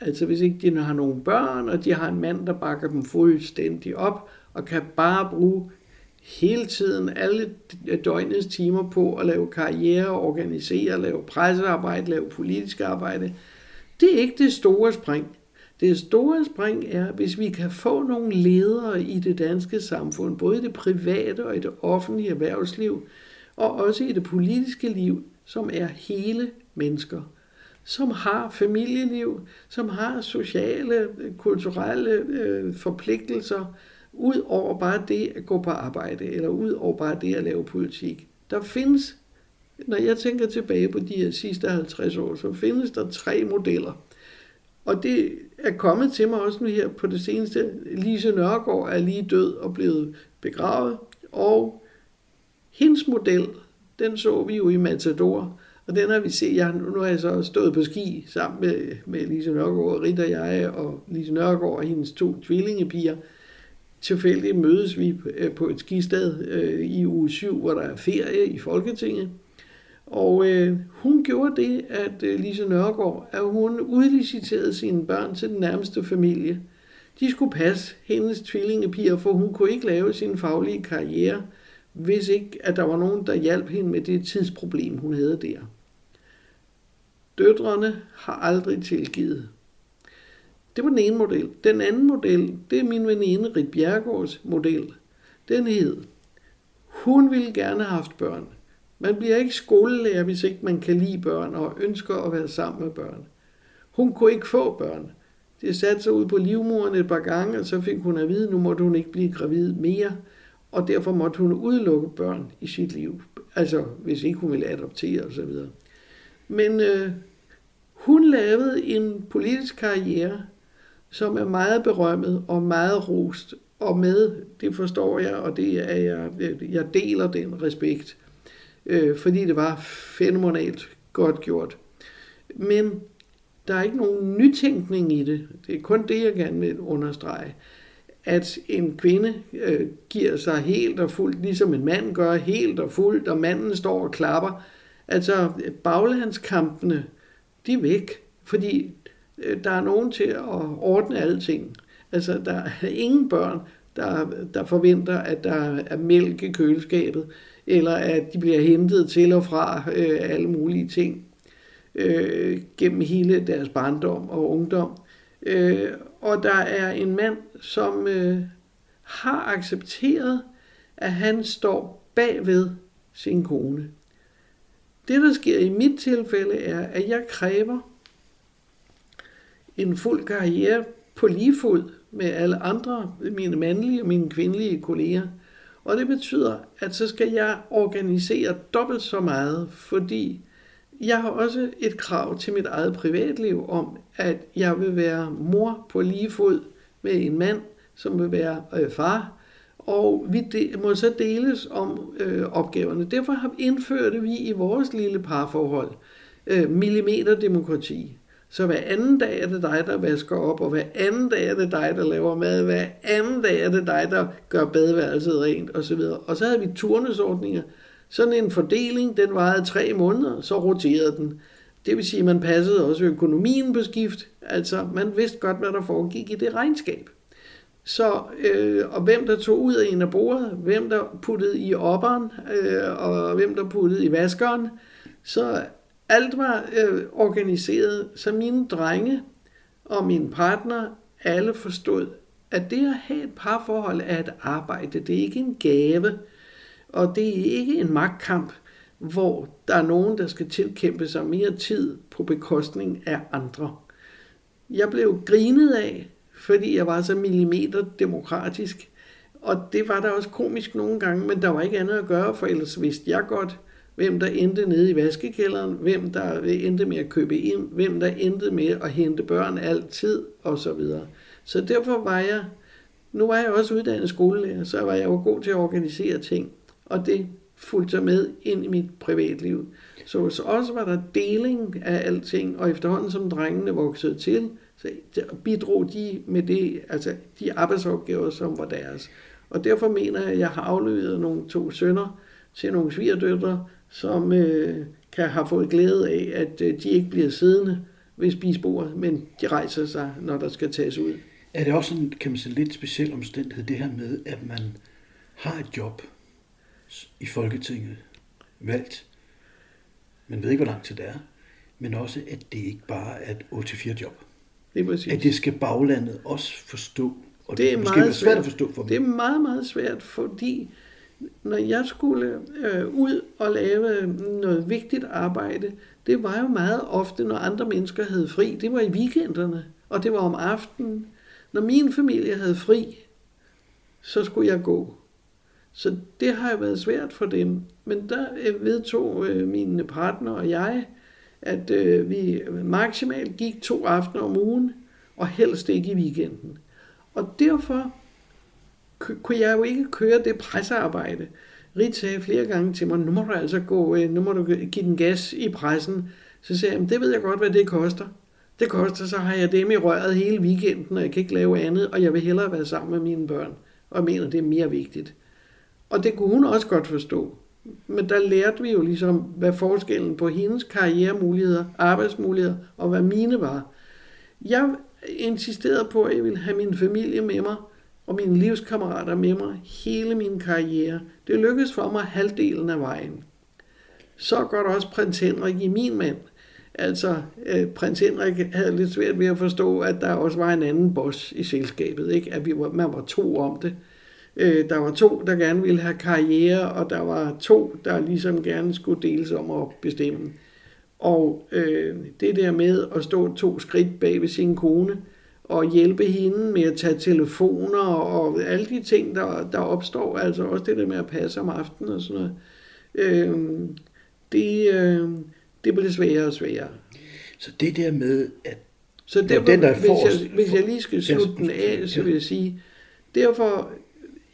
Altså hvis ikke de har nogen børn, og de har en mand, der bakker dem fuldstændig op, og kan bare bruge hele tiden alle døgnets timer på at lave karriere, organisere, lave pressearbejde, lave politisk arbejde. Det er ikke det store spring. Det store spring er, hvis vi kan få nogle ledere i det danske samfund, både i det private og i det offentlige erhvervsliv, og også i det politiske liv, som er hele mennesker, som har familieliv, som har sociale, kulturelle øh, forpligtelser, ud over bare det at gå på arbejde, eller ud over bare det at lave politik. Der findes, når jeg tænker tilbage på de her sidste 50 år, så findes der tre modeller. Og det er kommet til mig også nu her på det seneste. Lise Nørgaard er lige død og blevet begravet, og hendes model, den så vi jo i Matador, og den har vi set, jeg, nu har jeg så stået på ski sammen med, med Lise Nørgaard, Rita og jeg, og Lise Nørgaard og hendes to tvillingepiger. Tilfældigt mødes vi øh, på et skisted øh, i uge 7, hvor der er ferie i Folketinget. Og øh, hun gjorde det, at øh, Lise Nørgaard, at hun udliciterede sine børn til den nærmeste familie. De skulle passe hendes tvillingepiger, for hun kunne ikke lave sin faglige karriere, hvis ikke at der var nogen, der hjalp hende med det tidsproblem, hun havde der. Døtrene har aldrig tilgivet. Det var den ene model. Den anden model, det er min veninde Rit Bjergårds model. Den hed, hun ville gerne have haft børn. Man bliver ikke skolelærer, hvis ikke man kan lide børn og ønsker at være sammen med børn. Hun kunne ikke få børn. Det satte sig ud på livmoren et par gange, og så fik hun at vide, at nu måtte hun ikke blive gravid mere, og derfor måtte hun udelukke børn i sit liv. Altså, hvis ikke hun ville adoptere osv. Men øh, hun lavede en politisk karriere, som er meget berømmet og meget rost, og med, det forstår jeg, og det er jeg, jeg deler den respekt øh, fordi det var fænomenalt godt gjort. Men der er ikke nogen nytænkning i det. Det er kun det, jeg gerne vil understrege. At en kvinde øh, giver sig helt og fuldt, ligesom en mand gør helt og fuldt, og manden står og klapper. Altså baglandskampene, de er væk, fordi øh, der er nogen til at ordne alting. Altså der er ingen børn, der, der forventer, at der er mælk i køleskabet eller at de bliver hentet til og fra øh, alle mulige ting øh, gennem hele deres barndom og ungdom. Øh, og der er en mand, som øh, har accepteret, at han står bagved sin kone. Det, der sker i mit tilfælde, er, at jeg kræver en fuld karriere på lige fod med alle andre, mine mandlige og mine kvindelige kolleger – og det betyder, at så skal jeg organisere dobbelt så meget, fordi jeg har også et krav til mit eget privatliv om, at jeg vil være mor på lige fod med en mand, som vil være øh, far, og vi de, må så deles om øh, opgaverne. Derfor har indført vi i vores lille parforhold øh, millimeterdemokrati. Så hver anden dag er det dig, der vasker op, og hver anden dag er det dig, der laver mad, hver anden dag er det dig, der gør badeværelset rent osv. Og så havde vi turnusordninger. Sådan en fordeling, den varede tre måneder, så roterede den. Det vil sige, at man passede også økonomien på skift. Altså, man vidste godt, hvad der foregik i det regnskab. Så, øh, og hvem der tog ud af en af bordet, hvem der puttede i opperen, øh, og hvem der puttede i vaskeren. Så alt var øh, organiseret, så mine drenge og min partner alle forstod, at det at have et parforhold er et arbejde. Det er ikke en gave, og det er ikke en magtkamp, hvor der er nogen, der skal tilkæmpe sig mere tid på bekostning af andre. Jeg blev grinet af, fordi jeg var så millimeter demokratisk, og det var der også komisk nogle gange, men der var ikke andet at gøre, for ellers vidste jeg godt, hvem der endte nede i vaskekælderen, hvem der endte med at købe ind, hvem der endte med at hente børn altid, og så videre. Så derfor var jeg, nu var jeg også uddannet skolelærer, så var jeg jo god til at organisere ting, og det fulgte sig med ind i mit privatliv. Så så også var der deling af alting, og efterhånden som drengene voksede til, så bidrog de med det, altså de arbejdsopgaver, som var deres. Og derfor mener jeg, at jeg har afleveret nogle to sønner til nogle svigerdøtre, som øh, kan have fået glæde af, at øh, de ikke bliver siddende ved spisebordet, men de rejser sig, når der skal tages ud. Er det også en, kan man sige, lidt speciel omstændighed, det her med, at man har et job, i Folketinget valgt. Man ved ikke, hvor lang tid det er. Men også, at det ikke bare er et 8-4 job. Det er præcis. At det skal baglandet også forstå. Og det er måske meget være svært at forstå for Det er dem. meget, meget svært, fordi når jeg skulle øh, ud og lave øh, noget vigtigt arbejde, det var jo meget ofte, når andre mennesker havde fri. Det var i weekenderne, og det var om aftenen. Når min familie havde fri, så skulle jeg gå. Så det har jo været svært for dem. Men der øh, vedtog øh, mine partner og jeg, at øh, vi maksimalt gik to aftener om ugen, og helst ikke i weekenden. Og derfor kunne jeg jo ikke køre det pressearbejde. Rit sagde flere gange til mig, nu må du altså gå, øh, nu må du give den gas i pressen. Så sagde jeg, det ved jeg godt, hvad det koster. Det koster, så har jeg dem i røret hele weekenden, og jeg kan ikke lave andet, og jeg vil hellere være sammen med mine børn. Og jeg mener, det er mere vigtigt. Og det kunne hun også godt forstå. Men der lærte vi jo ligesom, hvad forskellen på hendes karrieremuligheder, arbejdsmuligheder og hvad mine var. Jeg insisterede på, at jeg ville have min familie med mig, og mine livskammerater med mig hele min karriere. Det lykkedes for mig halvdelen af vejen. Så godt også prins Henrik i min mand. Altså, øh, prins Henrik havde lidt svært ved at forstå, at der også var en anden boss i selskabet. Ikke? At vi var, man var to om det. Øh, der var to, der gerne ville have karriere, og der var to, der ligesom gerne skulle deles om at bestemme. Og øh, det der med at stå to skridt bag ved sin kone, og hjælpe hende med at tage telefoner, og alle de ting, der, der opstår, altså også det der med at passe om aftenen og sådan noget, øh, det, øh, det bliver sværere og sværere. Så det der med, at Så er derfor, den, der er hvis, forrest. jeg, hvis jeg lige skal slutte den af, så vil jeg sige, derfor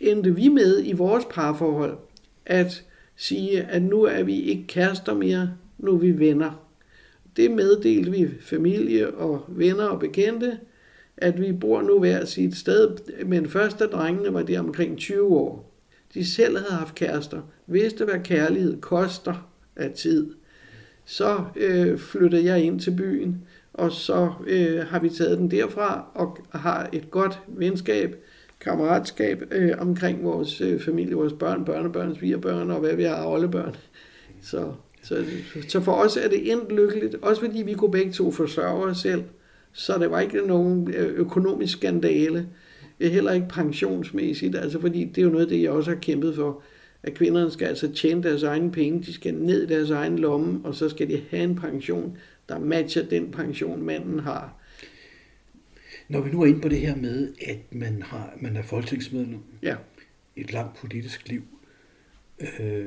endte vi med i vores parforhold at sige, at nu er vi ikke kærester mere, nu er vi venner. Det meddelte vi familie og venner og bekendte, at vi bor nu hver sit sted, men først drengene var det omkring 20 år. De selv havde haft kærester, vidste hvad kærlighed koster af tid. Så øh, flyttede jeg ind til byen, og så øh, har vi taget den derfra og har et godt venskab, kammeratskab øh, omkring vores øh, familie, vores børn, børnebørn, svigerbørn og hvad vi har, oldebørn. Så, så, så for os er det endt lykkeligt, også fordi vi kunne begge to forsørge os selv, så det var ikke nogen øh, økonomisk skandale, øh, heller ikke pensionsmæssigt, altså fordi det er jo noget af det, jeg også har kæmpet for, at kvinderne skal altså tjene deres egne penge, de skal ned i deres egen lomme, og så skal de have en pension, der matcher den pension, manden har. når vi nu er inde på det her med, at man, har, man er folketingsmedlem, Ja, et langt politisk liv, øh,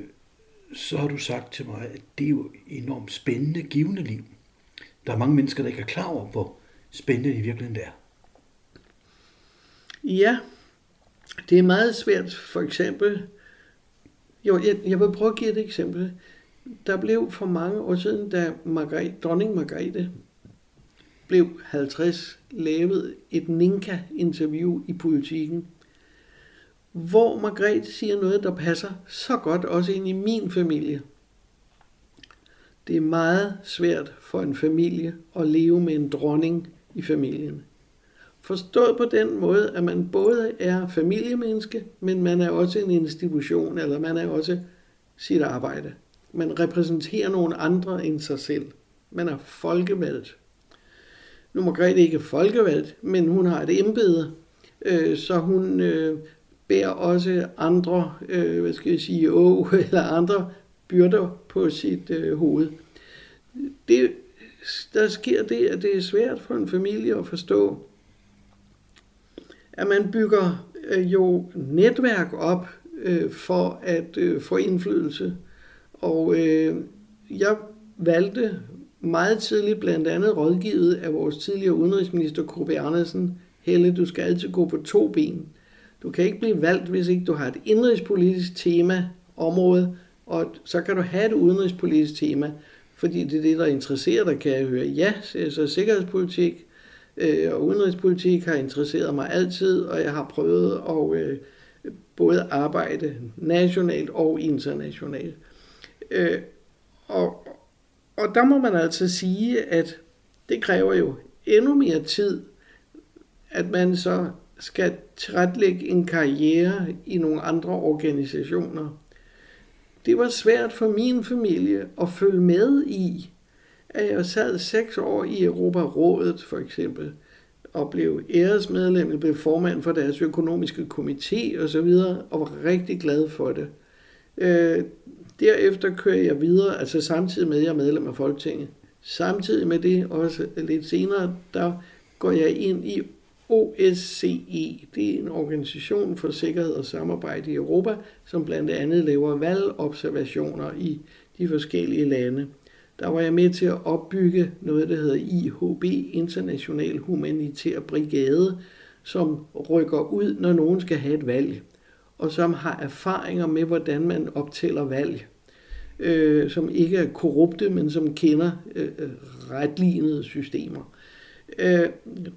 så har du sagt til mig, at det er jo et enormt spændende, givende liv. Der er mange mennesker, der ikke er klar over, hvor spændende det i virkeligheden det er. Ja, det er meget svært. For eksempel, jo, jeg, jeg vil prøve at give et eksempel. Der blev for mange år siden, da Margrethe, dronning Margrethe blev 50, lavet et Ninka-interview i politikken, hvor Margrethe siger noget, der passer så godt også ind i min familie. Det er meget svært for en familie at leve med en dronning i familien. Forstået på den måde, at man både er familiemenneske, men man er også en institution, eller man er også sit arbejde. Man repræsenterer nogle andre end sig selv. Man er folkevalgt. Nu er Margrethe ikke folkevalgt, men hun har et embede, øh, så hun øh, bærer også andre, øh, hvad skal jeg sige, å, eller andre byrder på sit øh, hoved. Det, der sker det, at det er svært for en familie at forstå, at man bygger øh, jo netværk op øh, for at øh, få indflydelse. Og øh, jeg valgte meget tidligt, blandt andet rådgivet af vores tidligere udenrigsminister K.B. Andersen, Helle, du skal altid gå på to ben. Du kan ikke blive valgt, hvis ikke du har et indrigspolitisk tema, område, og så kan du have et udenrigspolitisk tema, fordi det er det, der interesserer dig, kan jeg høre. Ja, så sikkerhedspolitik, øh, og udenrigspolitik har interesseret mig altid, og jeg har prøvet at øh, både arbejde nationalt og internationalt. Øh, og, og der må man altså sige, at det kræver jo endnu mere tid, at man så skal tilrettelægge en karriere i nogle andre organisationer det var svært for min familie at følge med i, at jeg sad seks år i Europarådet for eksempel, og blev æresmedlem, og blev formand for deres økonomiske komité og så videre, og var rigtig glad for det. Øh, derefter kører jeg videre, altså samtidig med, at jeg er medlem af Folketinget. Samtidig med det, også lidt senere, der går jeg ind i OSCE. Det er en organisation for sikkerhed og samarbejde i Europa, som blandt andet laver valgobservationer i de forskellige lande. Der var jeg med til at opbygge noget, der hedder IHB, International Humanitær Brigade, som rykker ud, når nogen skal have et valg, og som har erfaringer med, hvordan man optæller valg, øh, som ikke er korrupte, men som kender øh, øh retlignede systemer. Øh,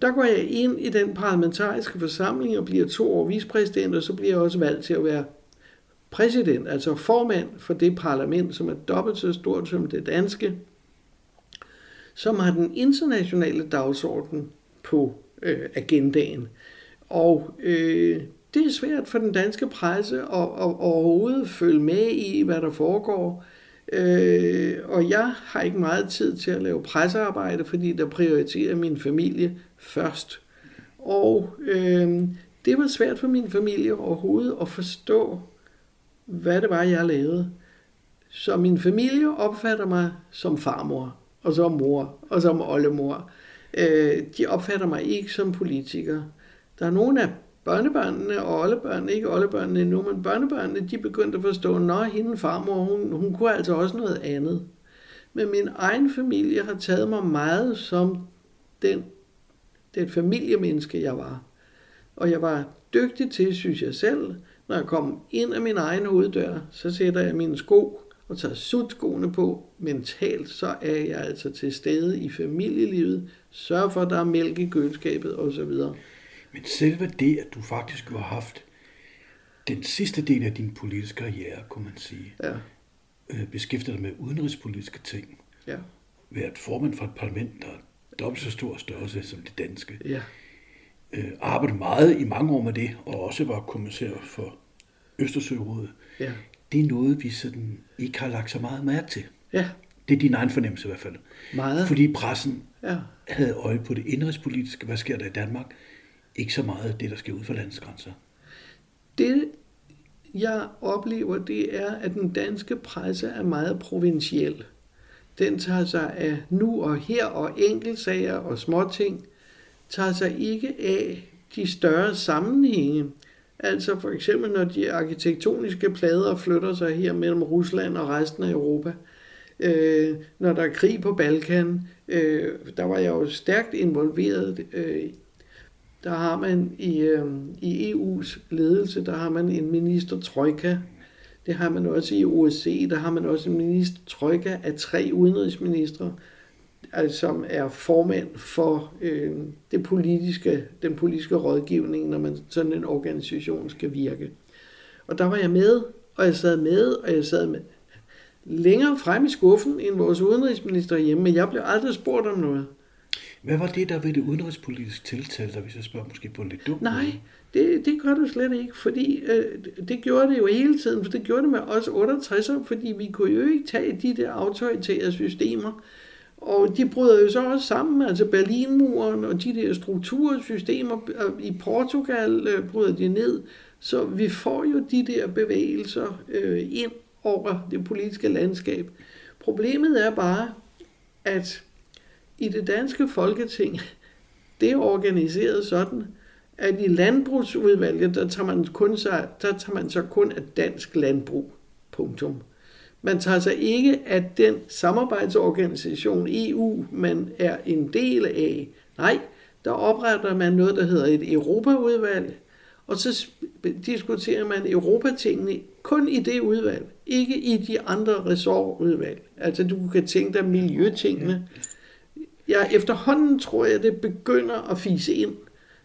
der går jeg ind i den parlamentariske forsamling og bliver to år vicepræsident, og så bliver jeg også valgt til at være præsident, altså formand for det parlament, som er dobbelt så stort som det danske, som har den internationale dagsorden på øh, agendaen. Og øh, det er svært for den danske presse at, at, at overhovedet følge med i, hvad der foregår. Øh, og jeg har ikke meget tid til at lave pressearbejde, fordi der prioriterer min familie først. Og øh, det var svært for min familie overhovedet at forstå, hvad det var, jeg lavede. Så min familie opfatter mig som farmor, og som mor, og som oldemor. Øh, de opfatter mig ikke som politiker. Der er nogle af børnebørnene og oldebørnene, ikke oldebørnene endnu, men børnebørnene, de begyndte at forstå, at hende farmor, hun, hun kunne altså også noget andet. Men min egen familie har taget mig meget som den, den familiemenneske, jeg var. Og jeg var dygtig til, synes jeg selv, når jeg kom ind af min egen hoveddør, så sætter jeg mine sko og tager sutskoene på. Mentalt så er jeg altså til stede i familielivet, sørger for, at der er mælk i køleskabet osv. Men selve det, at du faktisk har haft den sidste del af din politiske karriere, kunne man sige, ja. øh, beskæftiget dig med udenrigspolitiske ting, ja. været formand for et parlament, der er dobbelt så stor størrelse som det danske, ja øh, arbejdet meget i mange år med det, og også var kommissær for Østersørådet. Ja. Det er noget, vi sådan ikke har lagt så meget mærke til. Ja. Det er din egen fornemmelse i hvert fald. Meget. Fordi pressen ja. havde øje på det indrigspolitiske. Hvad sker der i Danmark? Ikke så meget det, der sker ud for landets grænser. Det, jeg oplever, det er, at den danske presse er meget provinciel. Den tager sig af nu og her og enkeltsager og småting, tager sig ikke af de større sammenhænge. Altså for eksempel, når de arkitektoniske plader flytter sig her mellem Rusland og resten af Europa. Øh, når der er krig på Balkan, øh, der var jeg jo stærkt involveret. Øh, der har man i, øh, i EU's ledelse, der har man en minister trojka. Det har man også i OSCE, der har man også en minister trojka af tre udenrigsministre altså, som er formand for øh, det politiske, den politiske rådgivning, når man sådan en organisation skal virke. Og der var jeg med, og jeg sad med, og jeg sad med længere frem i skuffen end vores udenrigsminister hjemme, men jeg blev aldrig spurgt om noget. Hvad var det, der ved det udenrigspolitiske tiltale, der hvis jeg spørger måske på en lidt dum Nej, det, det gør du slet ikke, fordi øh, det gjorde det jo hele tiden, for det gjorde det med os 68'ere, fordi vi kunne jo ikke tage de der autoritære systemer, og de bryder jo så også sammen, altså Berlinmuren og de der struktursystemer i Portugal øh, bryder de ned. Så vi får jo de der bevægelser øh, ind over det politiske landskab. Problemet er bare, at i det danske folketing, det er organiseret sådan, at i landbrugsudvalget, der tager man, kun sig, der tager man så kun af dansk landbrug. Punktum. Man tager sig ikke af den samarbejdsorganisation EU, man er en del af. Nej, der opretter man noget, der hedder et Europaudvalg, og så diskuterer man Europatingene kun i det udvalg, ikke i de andre ressortudvalg. Altså du kan tænke dig miljøtingene. Ja, efterhånden tror jeg, det begynder at fise ind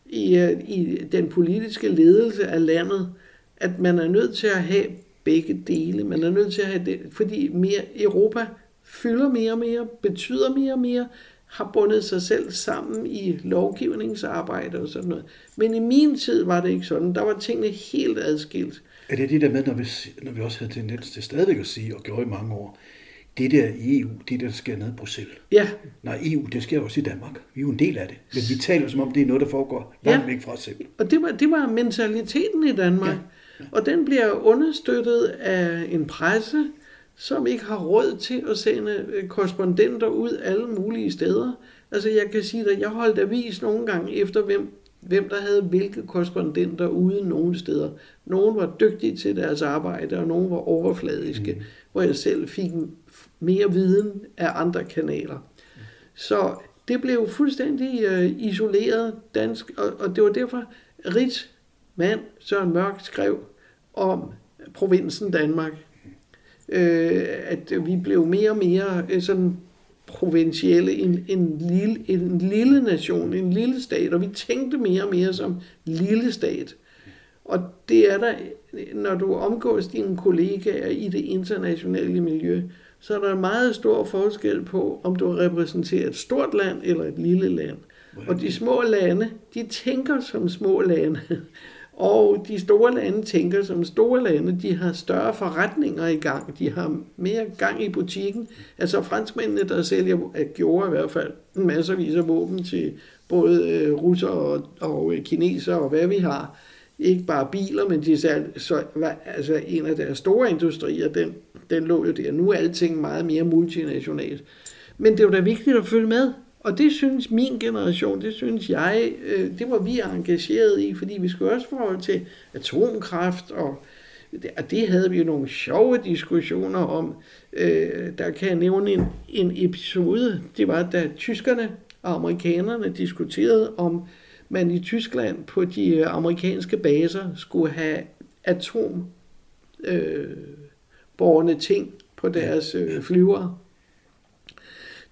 i, øh, i den politiske ledelse af landet, at man er nødt til at have begge dele. Man er nødt til at have det, fordi mere Europa fylder mere og mere, betyder mere og mere, har bundet sig selv sammen i lovgivningsarbejde og sådan noget. Men i min tid var det ikke sådan. Der var tingene helt adskilt. Er det det der med, når vi, når vi også havde tendens til stadigvæk at sige, og gjorde i mange år, det der i EU, det der, der sker nede i Bruxelles. Ja, Nej, EU, det sker også i Danmark. Vi er jo en del af det. Men vi taler som om, det er noget, der foregår langt Ja. væk fra os selv. og det var, det var mentaliteten i Danmark. Ja. Og den bliver understøttet af en presse, som ikke har råd til at sende øh, korrespondenter ud alle mulige steder. Altså jeg kan sige dig, jeg holdt avis nogle gange efter, hvem, hvem der havde hvilke korrespondenter ude nogle steder. Nogle var dygtige til deres arbejde, og nogle var overfladiske, mm. hvor jeg selv fik mere viden af andre kanaler. Så det blev fuldstændig øh, isoleret dansk, og, og det var derfor, Rits mand Søren Mørk skrev om provinsen Danmark, øh, at vi blev mere og mere øh, sådan provincielle, en, en, lille, en lille nation, en lille stat, og vi tænkte mere og mere som lille stat. Og det er der, når du omgås dine kollegaer i det internationale miljø, så er der meget stor forskel på, om du repræsenterer et stort land eller et lille land. Og de små lande, de tænker som små lande. Og de store lande tænker som store lande. De har større forretninger i gang. De har mere gang i butikken. Altså franskmændene, der sælger, gjorde i hvert fald en masservis af våben til både øh, russer og, og øh, kinesere og hvad vi har. Ikke bare biler, men de salg, så, altså en af deres store industrier, den, den lå jo der. Nu er alting meget mere multinationalt. Men det var da vigtigt at følge med. Og det synes min generation, det synes jeg, øh, det var vi engageret i, fordi vi skulle også forholde til atomkraft, og det, og det havde vi jo nogle sjove diskussioner om. Øh, der kan jeg nævne en, en episode, det var da tyskerne og amerikanerne diskuterede, om man i Tyskland på de øh, amerikanske baser skulle have atom øh, borgerne ting på deres øh, flyvere.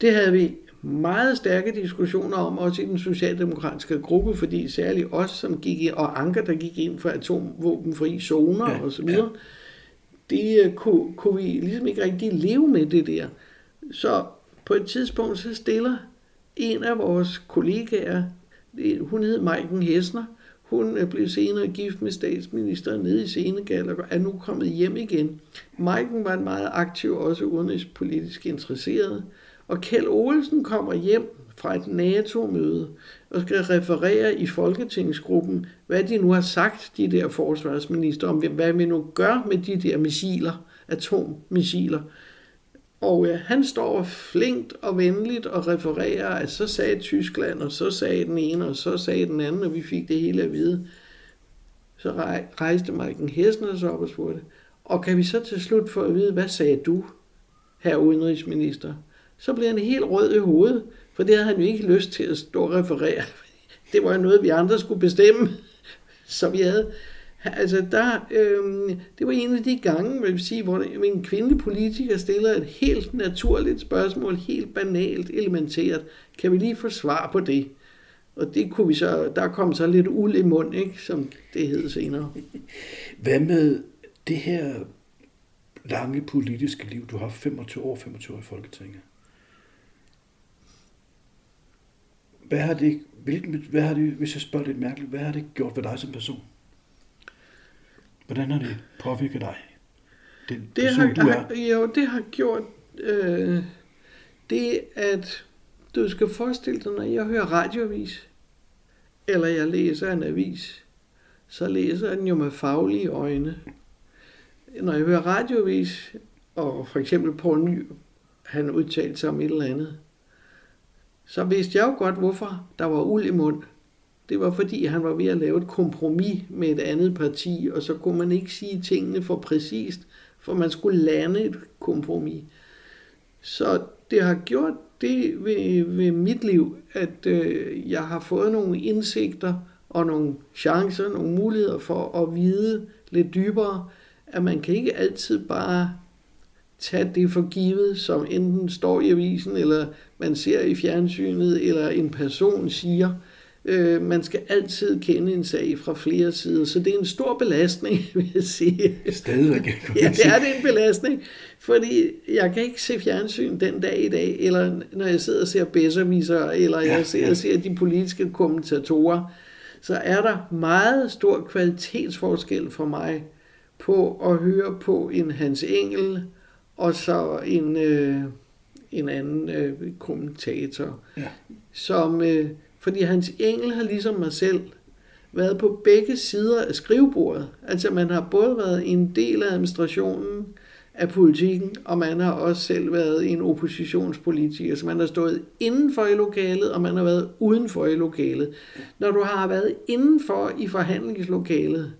Det havde vi meget stærke diskussioner om, også i den socialdemokratiske gruppe, fordi særligt os, som gik ind, og Anker, der gik ind for atomvåbenfri zoner Ja, ja, og så videre, ja. det øh, kunne, kunne vi ligesom ikke rigtig leve med det der. Så på et tidspunkt, så stiller en af vores kollegaer, hun hed Maiken Hessner, hun blev senere gift med statsministeren nede i Senegal og er nu kommet hjem igen. Maiken var en meget aktiv, også udenrigspolitisk interesseret. Og Kjeld Olsen kommer hjem fra et NATO-møde og skal referere i Folketingsgruppen, hvad de nu har sagt, de der forsvarsminister, om hvad vi nu gør med de der missiler, atommissiler. Og øh, han står flinkt og venligt og refererer, at så sagde Tyskland, og så sagde den ene, og så sagde den anden, og vi fik det hele at vide. Så rejste Maiken Hessner sig op og spurgte, og kan vi så til slut få at vide, hvad sagde du, herre udenrigsminister? Så blev han helt rød i hovedet, for det havde han jo ikke lyst til at stå og referere. Det var jo noget, vi andre skulle bestemme. Så vi havde, altså der, øhm, det var en af de gange, vil jeg sige, hvor en kvindelig politiker stiller et helt naturligt spørgsmål, helt banalt, elementært. Kan vi lige få svar på det? Og det kunne vi så, der kom så lidt uld i mund, ikke, som det hed senere. Hvad med det her lange politiske liv? Du har haft 25 år, 25 år i Folketinget. Hvad har det, hvilken, hvad har det, hvis jeg spørger lidt mærkeligt, hvad har det gjort ved dig som person? Hvordan har det påvirket dig? Den Det person, har, du er. jo, det har gjort øh, det, at du skal forestille dig, når jeg hører radioavis, eller jeg læser en avis, så læser jeg den jo med faglige øjne. Når jeg hører radioavis, og for eksempel Poul Ny, han udtalte sig om et eller andet, så vidste jeg jo godt, hvorfor der var uld i mund. Det var fordi, han var ved at lave et kompromis med et andet parti, og så kunne man ikke sige tingene for præcist, for man skulle lande et kompromis. Så det har gjort det ved, ved mit liv, at øh, jeg har fået nogle indsigter og nogle chancer, nogle muligheder for at vide lidt dybere, at man kan ikke altid bare tage det for givet, som enten står i avisen, eller man ser i fjernsynet, eller en person siger. Øh, man skal altid kende en sag fra flere sider, så det er en stor belastning, vil jeg sige. Stadigvæk. Ja, det er det en belastning, fordi jeg kan ikke se fjernsyn den dag i dag, eller når jeg sidder og ser bedserviser, eller Ja, jeg sidder ja. og ser de politiske kommentatorer, så er der meget stor kvalitetsforskel for mig på at høre på en Hans Engel, og så en, øh, en anden øh, kommentator, Ja. som, øh, fordi Hans Engel har ligesom mig selv været på begge sider af skrivebordet. Altså man har både været en del af administrationen af politikken, og man har også selv været en oppositionspolitiker, så man har stået indenfor i lokalet, og man har været udenfor i lokalet. Når du har været indenfor i forhandlingslokalet,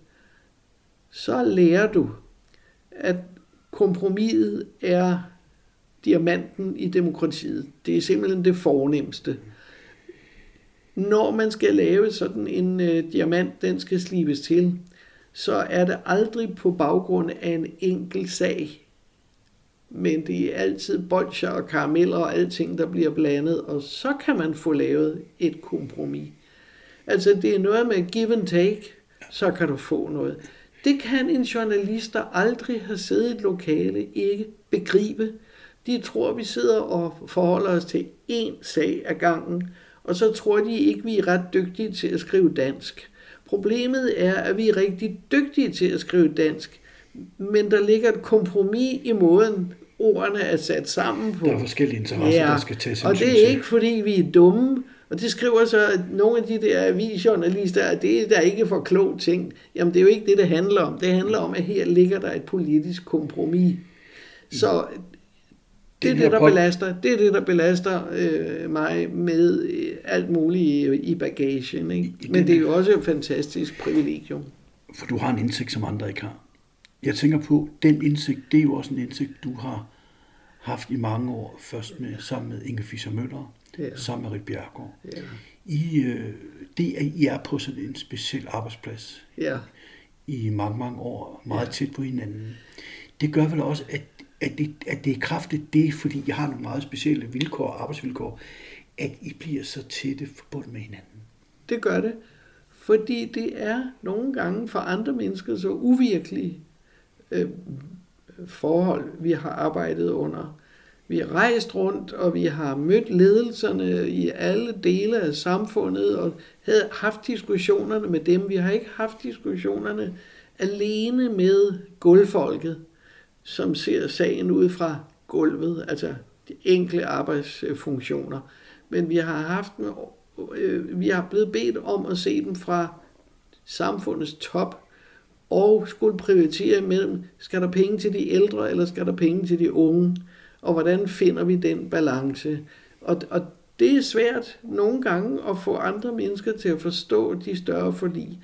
så lærer du, at kompromiset er diamanten i demokratiet. Det er simpelthen det fornemmeste. Når man skal lave sådan en øh, diamant, den skal slibes til, så er det aldrig på baggrund af en enkelt sag. Men det er altid bolcher og karameller og alting, der bliver blandet, og så kan man få lavet et kompromis. Altså det er noget med give and take, så kan du få noget. Det kan en journalist, der aldrig har siddet i et lokale, ikke begribe. De tror, vi sidder og forholder os til én sag ad gangen, og så tror de ikke, vi er ret dygtige til at skrive dansk. Problemet er, at vi er rigtig dygtige til at skrive dansk, men der ligger et kompromis i måden, ordene er sat sammen på. Der er forskellige interesser, der skal tages og det er ikke, fordi vi er dumme, og det skriver så, at nogle af de der avisjournalister, at det er der ikke for klog ting. Jamen, det er jo ikke det, det handler om. Det handler om, at her ligger der et politisk kompromis. Så det er det, der belaster, det er det, der belaster øh, mig med øh, alt muligt i, i bagagen. Ikke? I Men den det er jo også et fantastisk privilegium. For du har en indsigt, som andre ikke har. Jeg tænker på, den indsigt, det er jo også en indsigt, du har haft i mange år, først med, sammen med Inge Fischer Møller, Ja. sammen med Rit Bjergård. Ja. I, øh, det er, I er på sådan en speciel arbejdsplads ja. i mange, mange år, meget ja. tæt på hinanden. Det gør vel også, at, at, det, at det er kraftigt det, fordi I har nogle meget specielle vilkår, arbejdsvilkår, at I bliver så tætte forbundet med hinanden. Det gør det. Fordi det er nogle gange for andre mennesker så uvirkelige øh, forhold, vi har arbejdet under. Vi har rejst rundt, og vi har mødt ledelserne i alle dele af samfundet, og havde haft diskussionerne med dem. Vi har ikke haft diskussionerne alene med gulvfolket, som ser sagen ud fra gulvet, altså de enkle arbejdsfunktioner. Men vi har haft dem, øh, vi har blevet bedt om at se dem fra samfundets top, og skulle prioritere mellem, skal der penge til de ældre, eller skal der penge til de unge, og hvordan finder vi den balance. Og, og det er svært nogle gange at få andre mennesker til at forstå de større forlig.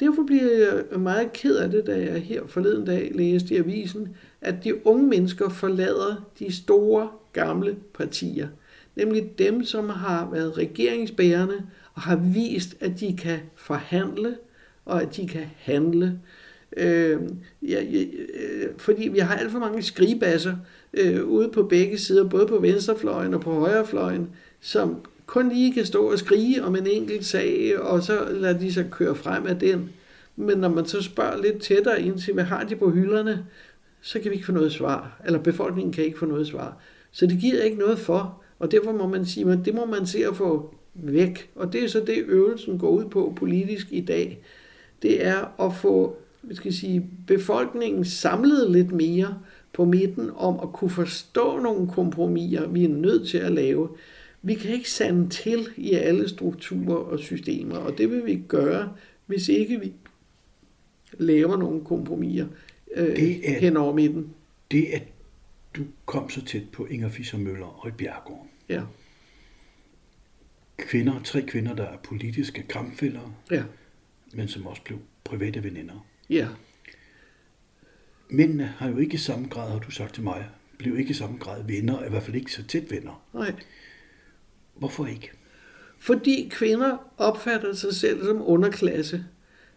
Derfor bliver jeg meget ked af det, da jeg her forleden dag læste i avisen, at de unge mennesker forlader de store gamle partier. Nemlig dem, som har været regeringsbærende og har vist, at de kan forhandle og at de kan handle. Øh, ja, ja, øh, fordi vi har alt for mange skrigebasser øh, ude på begge sider, både på venstrefløjen og på højrefløjen, som kun lige kan stå og skrige om en enkelt sag, og så lader de sig køre frem af den. Men når man så spørger lidt tættere ind til, hvad har de på hylderne, så kan vi ikke få noget svar, eller befolkningen kan ikke få noget svar. Så det giver ikke noget for, og derfor må man sige, at det må man se at få væk. Og det er så det, øvelsen går ud på politisk i dag. Det er at få vi skal sige, befolkningen samlet lidt mere på midten om at kunne forstå nogle kompromiser, vi er nødt til at lave. Vi kan ikke sande til i alle strukturer og systemer, og det vil vi gøre, hvis ikke vi laver nogle kompromiser øh, Det er- hen over midten. Det, at du kom så tæt på Inger Fischer Møller og i Bjergård. Ja, Kvinder, tre kvinder, der er politiske kampfælder, ja, men som også blev private veninder. ja. Mændene har jo ikke i samme grad, har du sagt til mig, blev ikke i samme grad venner, i hvert fald ikke så tæt venner. Nej. Hvorfor ikke? Fordi kvinder opfatter sig selv som underklasse.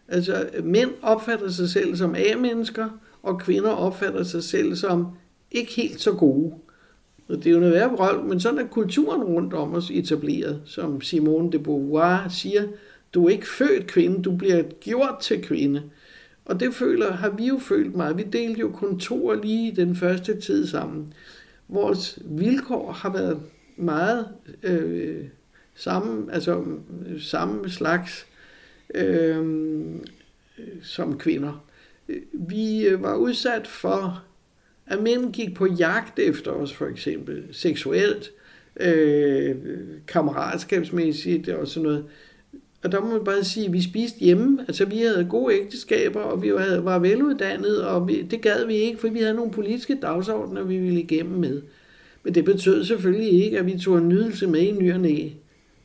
Altså mænd opfatter sig selv som A-mennesker, og kvinder opfatter sig selv som ikke helt så gode. Og det er jo noget værre brøl, men sådan er kulturen rundt om os etableret, som Simone de Beauvoir siger. Du er ikke født kvinde, du bliver gjort til kvinde. Og det føler, har vi jo følt meget. Vi delte jo kontor lige den første tid sammen. Vores vilkår har været meget øh, samme, altså samme slags øh, som kvinder. Vi øh, var udsat for, at mænd gik på jagt efter os, for eksempel seksuelt, øh, kammeratskabsmæssigt og sådan noget. Og der må man bare sige, at vi spiste hjemme. Altså, vi havde gode ægteskaber, og vi var, var veluddannede, og vi, det gad vi ikke, for vi havde nogle politiske dagsordner, vi ville igennem med. Men det betød selvfølgelig ikke, at vi tog en nydelse med i ny og næ.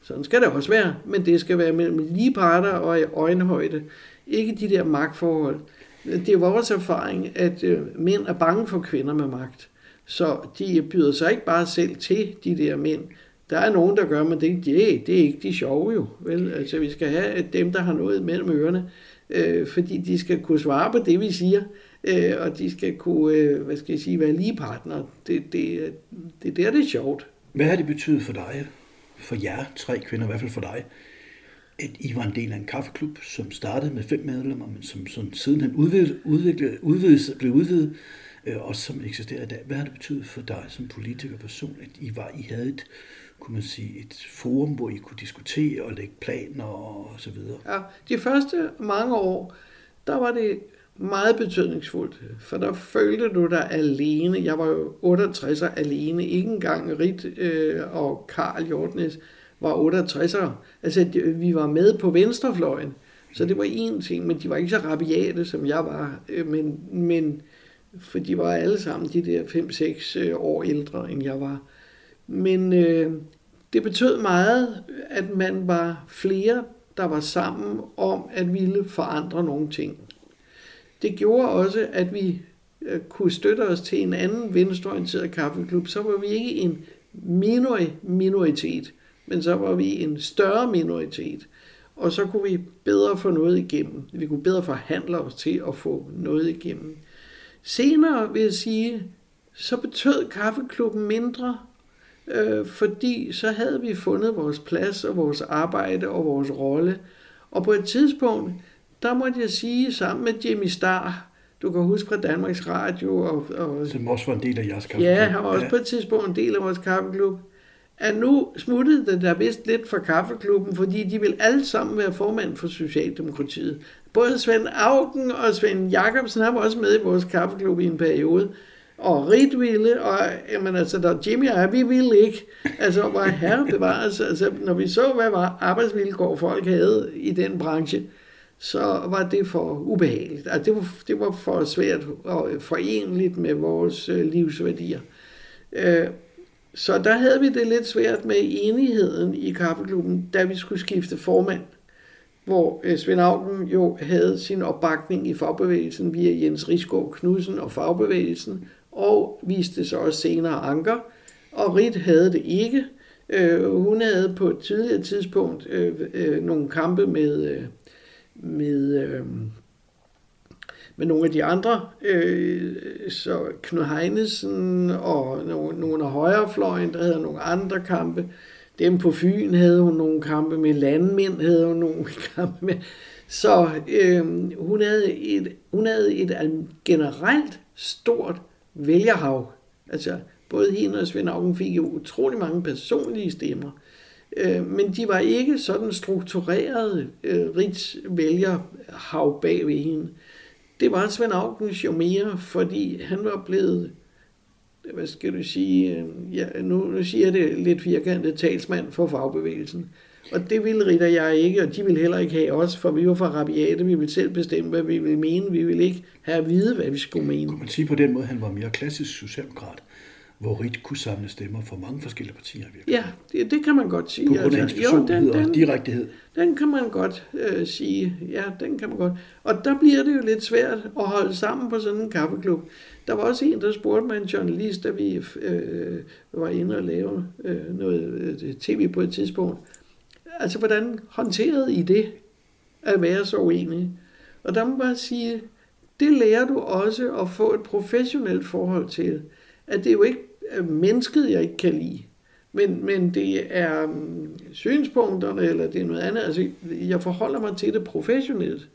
Sådan skal det også være, men det skal være mellem lige parter og i øjenhøjde. Ikke de der magtforhold. Det er vores erfaring, at øh, mænd er bange for kvinder med magt. Så de byder sig ikke bare selv til, de der mænd. Der er nogen, der gør, men det, det, det er ikke de sjove jo. Vel? Altså, vi skal have øh, dem, der har noget mellem ørerne, øh, fordi de skal kunne svare på det, vi siger, øh, og de skal kunne, øh, hvad skal jeg sige, være lige partner. Det, det, det, det er det sjovt. Hvad har det betydet for dig, for jer tre kvinder, i hvert fald for dig, at I var en del af en kaffeklub, som startede med fem medlemmer, men som, som sidenhen udvidet, udviklet, udvidet, blev udvidet, øh, også som eksisterer i dag. Hvad har det betydet for dig som politiker person, at I, var, I havde et, kunne man sige, et forum, hvor I kunne diskutere og lægge planer og så videre? Ja, de første mange år, der var det meget betydningsfuldt, for der følte du dig alene. Jeg var jo 68 alene, ikke engang Rit øh, og Karl Hjortnes var 68'ere. Altså, vi var med på venstrefløjen, så det var én ting, men de var ikke så rabiate, som jeg var. Øh, men, men for de var alle sammen de der 5-6 øh, år ældre, end jeg var. Men øh, det betød meget, at man var flere, der var sammen om at ville forandre nogle ting. Det gjorde også, at vi øh, kunne støtte os til en anden venstreorienteret kaffeklub. Så var vi ikke en minoritet, men så var vi en større minoritet. Og så kunne vi bedre få noget igennem. Vi kunne bedre forhandle os til at få noget igennem. Senere vil jeg sige, så betød kaffeklubben mindre, øh, fordi så havde vi fundet vores plads og vores arbejde og vores rolle. Og på et tidspunkt, der måtte jeg sige sammen med Jimmy Star, du kan huske fra Danmarks Radio. Og, og, Som også var en del af jeres kaffeklub. Ja, han var også ja. på et tidspunkt en del af vores kaffeklub. At nu smuttede det der vist lidt fra kaffeklubben, fordi de vil alle sammen være formand for Socialdemokratiet. Både Svend Augen og Svend Jacobsen har også med i vores kaffeklub i en periode. Og Rit ville, og jamen, altså, der Jimmy og jeg, vi ville ikke. Altså, hvor herre bevares, altså, når vi så, hvad var arbejdsvilkår folk havde i den branche, så var det for ubehageligt. Altså, det, var, det var for svært og forenligt med vores øh, livsværdier. Øh, så der havde vi det lidt svært med enigheden i kaffeklubben, da vi skulle skifte formand. Hvor øh, Svend Augen jo havde sin opbakning i fagbevægelsen via Jens Rigsgaard Knudsen og fagbevægelsen, og viste sig også senere Anker. Og Rit havde det ikke. Øh, hun havde på et tidligere tidspunkt øh, nogle kampe med, med, men nogle af de andre, øh, så Knud Heinesen og nogle, nogle af højrefløjen, der havde nogle andre kampe. Dem på Fyn havde hun nogle kampe med, landmænd havde hun nogle kampe med. Så øh, hun, havde et, hun havde et generelt stort vælgerhav. Altså både hende og Svend Augen fik jo utrolig mange personlige stemmer. Øh, men de var ikke sådan struktureret øh, rigt vælgerhav bag ved hende. Det var Svend Augens jo mere, fordi han var blevet, hvad skal du sige, øh, ja, nu, nu siger jeg det lidt firkantet, talsmand for fagbevægelsen. Og det ville Ritter jeg ikke, og de ville heller ikke have os, for vi var fra rabiate, vi ville selv bestemme, hvad vi ville mene, vi ville ikke have at vide, hvad vi skulle mene. Kunne man sige på den måde, at han var mere klassisk socialdemokrat? Hvor Rit kunne samle stemmer fra mange forskellige partier. Virkelig. Ja, det, det kan man godt sige. På grund af altså, jo, den, den, og direktehed. Den kan man godt øh, sige. Ja, den kan man godt. Og der bliver det jo lidt svært at holde sammen på sådan en kaffeklub. Der var også en, der spurgte mig, en journalist, da vi øh, var inde og lave øh, noget øh, tv på et tidspunkt. Altså, hvordan håndterede I det, at være så uenige? Og der må man bare sige, det lærer du også at få et professionelt forhold til. At det er jo ikke mennesket, jeg ikke kan lide. Men, men det er um, synspunkterne, eller det er noget andet. Altså, jeg forholder mig til det professionelt.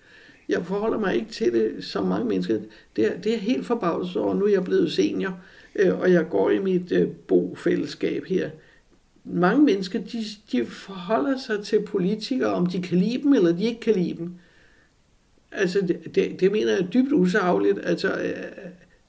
Jeg forholder mig ikke til det som mange mennesker. Det er, det er helt forbavset over. Nu er jeg blevet senior, øh, og jeg går i mit øh, bofællesskab her. Mange mennesker, de, de forholder sig til politikere, om de kan lide dem, eller de ikke kan lide dem. altså det, det, det mener jeg er dybt usagligt. Altså, øh,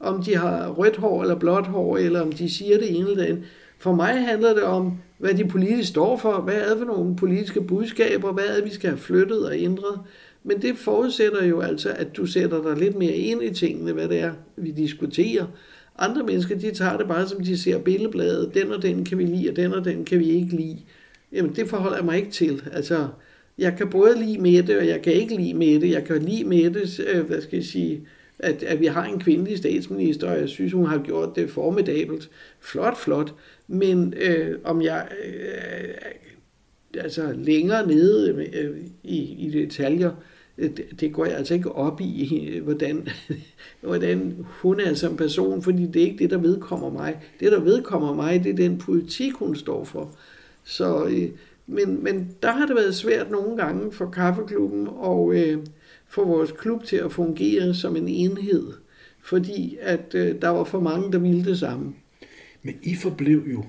om de har rødt hår eller blåt hår, eller om de siger det ene eller andet. For mig handler det om, hvad de politisk står for, hvad er det for nogle politiske budskaber, hvad er det, vi skal have flyttet og ændret. Men det forudsætter jo altså, at du sætter dig lidt mere ind i tingene, hvad det er, vi diskuterer. Andre mennesker, de tager det bare, som de ser billedbladet. Den og den kan vi lide, og den og den kan vi ikke lide. Jamen, det forholder jeg mig ikke til. Altså, jeg kan både lide med det, og jeg kan ikke lide med det. Jeg kan lide med det, øh, hvad skal jeg sige, at, at vi har en kvindelig statsminister, og jeg synes, hun har gjort det formidabelt. Flot, flot. Men øh, om jeg øh, altså længere nede øh, i, i detaljer, øh, det, det går jeg altså ikke op i, hvordan, hvordan hun er som person, fordi det er ikke det, der vedkommer mig. Det, der vedkommer mig, det er den politik, hun står for. Så, øh, men, men der har det været svært nogle gange for kaffeklubben og øh, få vores klub til at fungere som en enhed, fordi at øh, der var for mange, der ville det samme. Men I forblev jo,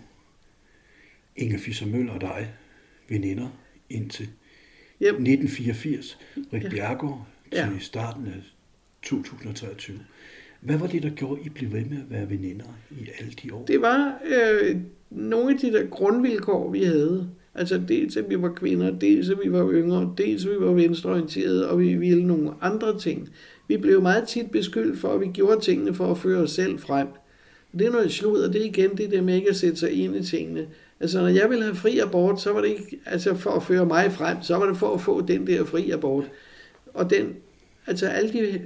Inger Fischer Møller og dig, veninder indtil yep. 1984. Rik ja. Bjergård til ja. starten af 2023. Hvad var det, der gjorde, at I blev ved med at være veninder i alle de år? Det var øh, nogle af de der grundvilkår, vi havde. Altså dels at vi var kvinder, dels at vi var yngre, dels at vi var venstreorienterede, og vi ville nogle andre ting. Vi blev meget tit beskyldt for, at vi gjorde tingene for at føre os selv frem. Det er noget slud, og det er igen det der med ikke at sætte sig ind i tingene. Altså, når jeg ville have fri abort, så var det ikke altså for at føre mig frem, så var det for at få den der fri abort. Og den, altså alle de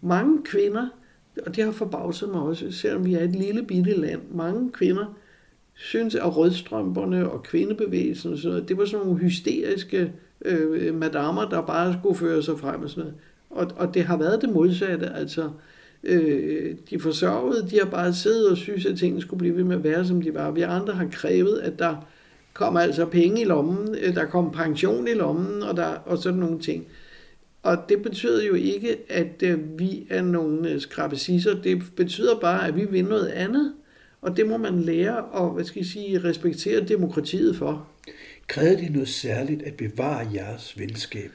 mange kvinder, og det har forbavset mig også, selvom vi er et lille bitte land, mange kvinder synes, at rødstrømperne og kvindebevægelsen og sådan noget, det var sådan nogle hysteriske øh, madamer, der bare skulle føre sig frem og sådan noget. Og, og det har været det modsatte, altså øh, de forsørgede, de har bare siddet og synes, at tingene skulle blive ved med at være, som de var. Vi andre har krævet, at der kom altså penge i lommen, øh, der kom pension i lommen, og, der, og sådan nogle ting. Og det betyder jo ikke, at øh, vi er nogle øh, skrabesisser. Det betyder bare, at vi vil noget andet. Og det må man lære og hvad skal jeg sige, respektere demokratiet for. Krævede det noget særligt at bevare jeres venskab?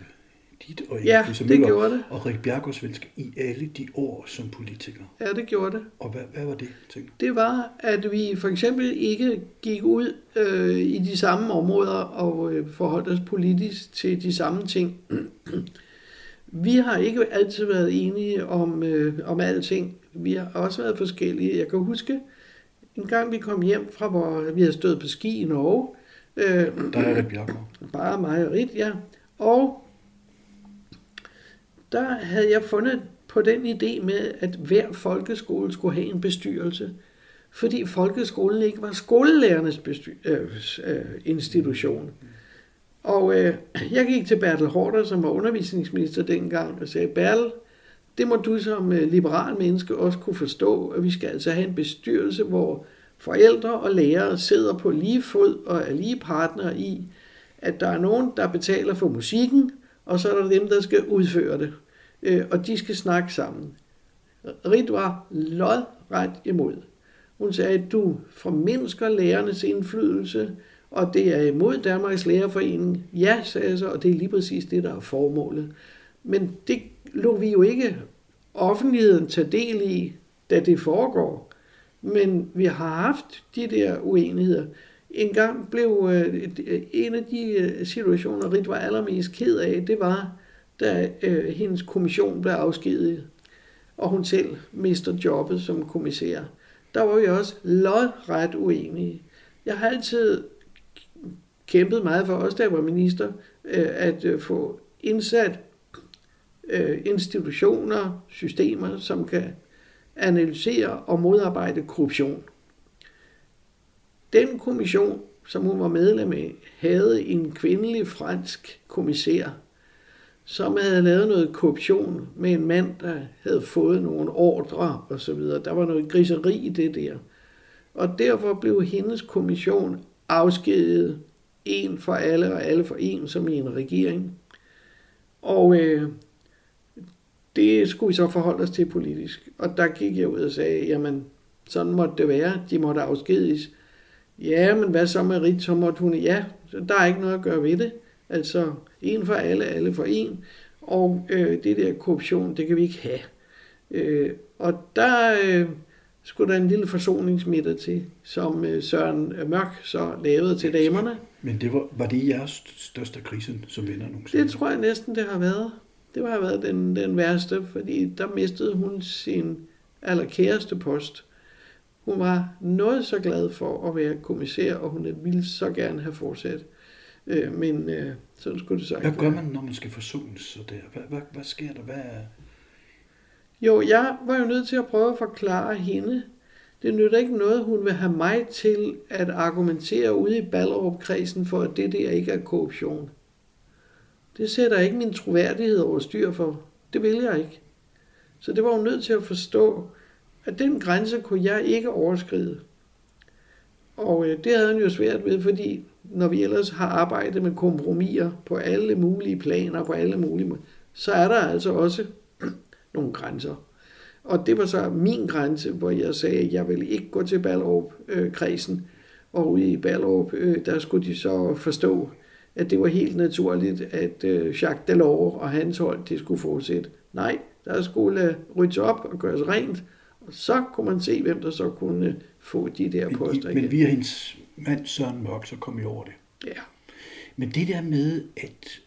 Dit og ja, det Møller, gjorde det. Og Rik Bjergårds venskab i alle de år som politiker? Ja, det gjorde det. Og hvad, hvad var det? Ting? Det var, at vi for eksempel ikke gik ud øh, i de samme områder og øh, forholdt os politisk til de samme ting. vi har ikke altid været enige om, øh, om alting. Vi har også været forskellige. Jeg kan huske, en gang vi kom hjem fra, hvor vi havde stået på ski i Norge. Øh, der er Rit Bjergård. Bare mig og Rit, ja. Og der havde jeg fundet på den idé med, at hver folkeskole skulle have en bestyrelse. Fordi folkeskolen ikke var skolelærernes bestyr- øh, øh, institution. Og øh, jeg gik til Bertel Hårder, som var undervisningsminister dengang, og sagde, Bertel, det må du som øh, liberal menneske også kunne forstå, at vi skal altså have en bestyrelse, hvor forældre og lærere sidder på lige fod og er lige partnere i, at der er nogen, der betaler for musikken, og så er der dem, der skal udføre det. Øh, og de skal snakke sammen. Rit var lodret imod. Hun sagde, at du formindsker lærernes indflydelse, og det er imod Danmarks Lærerforening. Ja, sagde jeg så, og det er lige præcis det, der er formålet. Men det lå vi jo ikke offentligheden tage del i, da det foregår. Men vi har haft de der uenigheder. En gang blev øh, øh en af de øh, situationer, Rit var allermest ked af, det var, da øh, hendes kommission blev afskediget, og hun selv mister jobbet som kommissær. Der var vi også lodret uenige. Jeg har altid kæmpet meget for også da jeg var minister, øh, at øh, få indsat øh, institutioner, systemer, som kan analysere og modarbejde korruption. Den kommission, som hun var medlem af, havde en kvindelig fransk kommissær, som havde lavet noget korruption med en mand, der havde fået nogle ordre og så videre. Der var noget griseri i det der. Og derfor blev hendes kommission afskediget en for alle og alle for en, som i en regering. Og øh, det skulle vi så forholde os til politisk. Og der gik jeg ud og sagde, jamen, sådan måtte det være. De måtte afskediges. Ja, men hvad så med Rit? Så måtte hun, ja, så der er ikke noget at gøre ved det. Altså, en for alle, alle for en. Og øh, det der korruption, det kan vi ikke have. Øh, og der øh, skulle der en lille forsoningsmiddag til, som øh, Søren Mørk så lavede til damerne. Men det var, var det jeres største krise som venner nogensinde? Det tror jeg næsten, det har været. Det har været den, den værste, fordi der mistede hun sin allerkæreste post. Hun var noget så glad for at være kommissær, og hun ville så gerne have fortsat. Øh, men øh, sådan skulle det så Hvad gør man, når man skal forsones så der? Hvad, hvad, hvad sker der? Hvad er... Jo, jeg var jo nødt til at prøve at forklare hende. Det nytter ikke noget, hun vil have mig til at argumentere ude i Ballerup-kredsen for, at det der ikke er korruption. Det sætter ikke min troværdighed over styr for. Det vil jeg ikke. Så det var hun nødt til at forstå, at den grænse kunne jeg ikke overskride. Og øh, det havde hun jo svært ved, fordi når vi ellers har arbejdet med kompromiser på alle mulige planer, på alle mulige måder, så er der altså også nogle grænser. Og det var så min grænse, hvor jeg sagde, at jeg ville ikke gå til Ballerup-kredsen. Øh, og ude i Ballerup, øh, der skulle de så forstå, at det var helt naturligt, at øh, Jacques Delors og hans hold, det skulle fortsætte. Nej, der skulle ryddes op og gøres rent, og så kunne man se, hvem der så kunne få de der men, poster igen. Men via hendes mand Søren Mørk, så kom I over det. Ja. Men det der med at,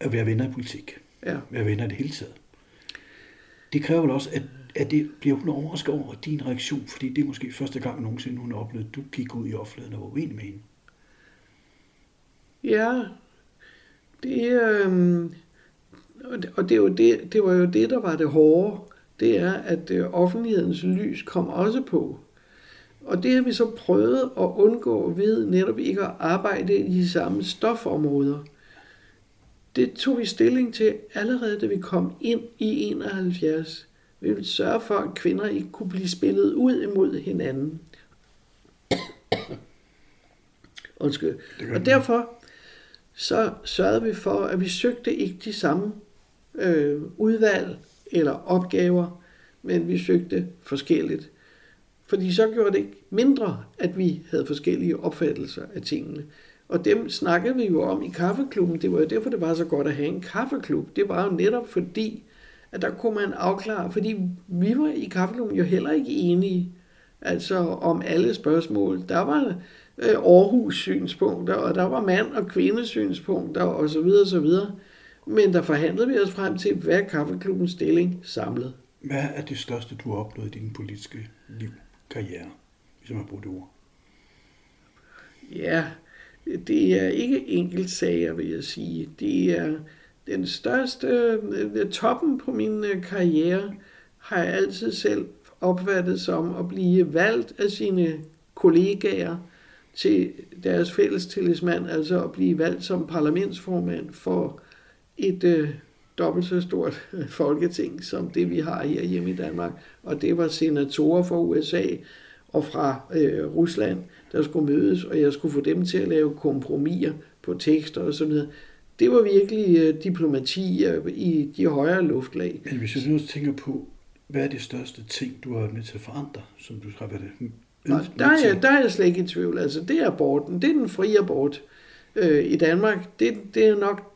at være venner i politik, ja. være venner i det hele taget, det kræver vel også, at, at det bliver hun overrasket over din reaktion, fordi det er måske første gang nogensinde, hun har oplevet, at du gik ud i offentligheden og var uenig med hende. Ja, det, øh, og det, er jo det, det var jo det, der var det hårde. Det er, at øh, offentlighedens lys kom også på. Og det har vi så prøvet at undgå ved netop ikke at arbejde i de samme stofområder. Det tog vi stilling til allerede, da vi kom ind i 71. Vi ville sørge for, at kvinder ikke kunne blive spillet ud imod hinanden. Undskyld. Og derfor så sørgede vi for, at vi søgte ikke de samme øh, udvalg eller opgaver, men vi søgte forskelligt. Fordi så gjorde det ikke mindre, at vi havde forskellige opfattelser af tingene. Og dem snakkede vi jo om i kaffeklubben. Det var jo derfor, det var så godt at have en kaffeklub. Det var jo netop fordi, at der kunne man afklare, fordi vi var i kaffeklubben jo heller ikke enige altså om alle spørgsmål. Der var øh, Aarhus synspunkter, og der var mand- og kvindesynspunkter osv. osv. Men der forhandlede vi os frem til, hvad er kaffeklubbens stilling samlet. Hvad er det største, du har opnået i din politiske liv, karriere, hvis man har brugt ord? Ja, det er ikke enkelt sager, vil jeg sige. Det er den største, øh, toppen på min øh, karriere, har jeg altid selv opfattet som at blive valgt af sine kollegaer til deres fælles tillidsmand, altså at blive valgt som parlamentsformand for et øh, dobbelt så stort folketing, som det vi har her hjemme i Danmark. Og det var senatorer fra USA og fra øh, Rusland, der skulle mødes, og jeg skulle få dem til at lave kompromiser på tekster og sådan noget. Det var virkelig øh, diplomati øh, i de højere luftlag. Men hvis jeg nu tænker på, hvad er det største ting, du har været med til at forandre, som du har været Nej, der er, jeg, der er jeg slet ikke i tvivl. Altså, det er aborten. Det er den frie abort øh, i Danmark. Det, det er nok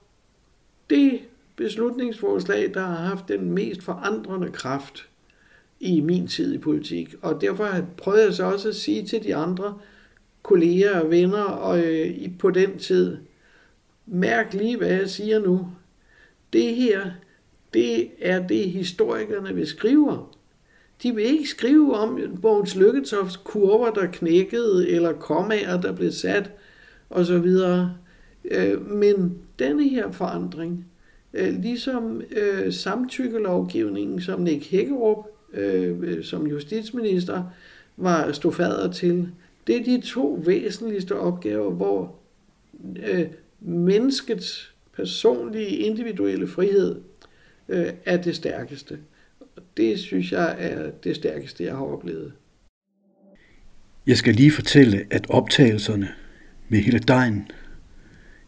det beslutningsforslag, der har haft den mest forandrende kraft i min tid i politik. Og derfor prøvede jeg så også at sige til de andre kolleger og venner og, øh, på den tid, mærk lige, hvad jeg siger nu. Det her, det er det, historikerne vil skrive om. De vil ikke skrive om Bogens Lykketofts kurver, der knækkede, eller kommaer, der blev sat, osv. Øh, men denne her forandring, øh, ligesom øh, samtykkelovgivningen, som Nick Hækkerup som justitsminister var stofader til, det er de to væsentligste opgaver, hvor menneskets personlige, individuelle frihed er det stærkeste. Det synes jeg er det stærkeste, jeg har oplevet. Jeg skal lige fortælle, at optagelserne med hele dejen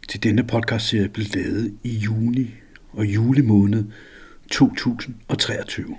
til denne podcastserie blev lavet i juni og juli måned 2023.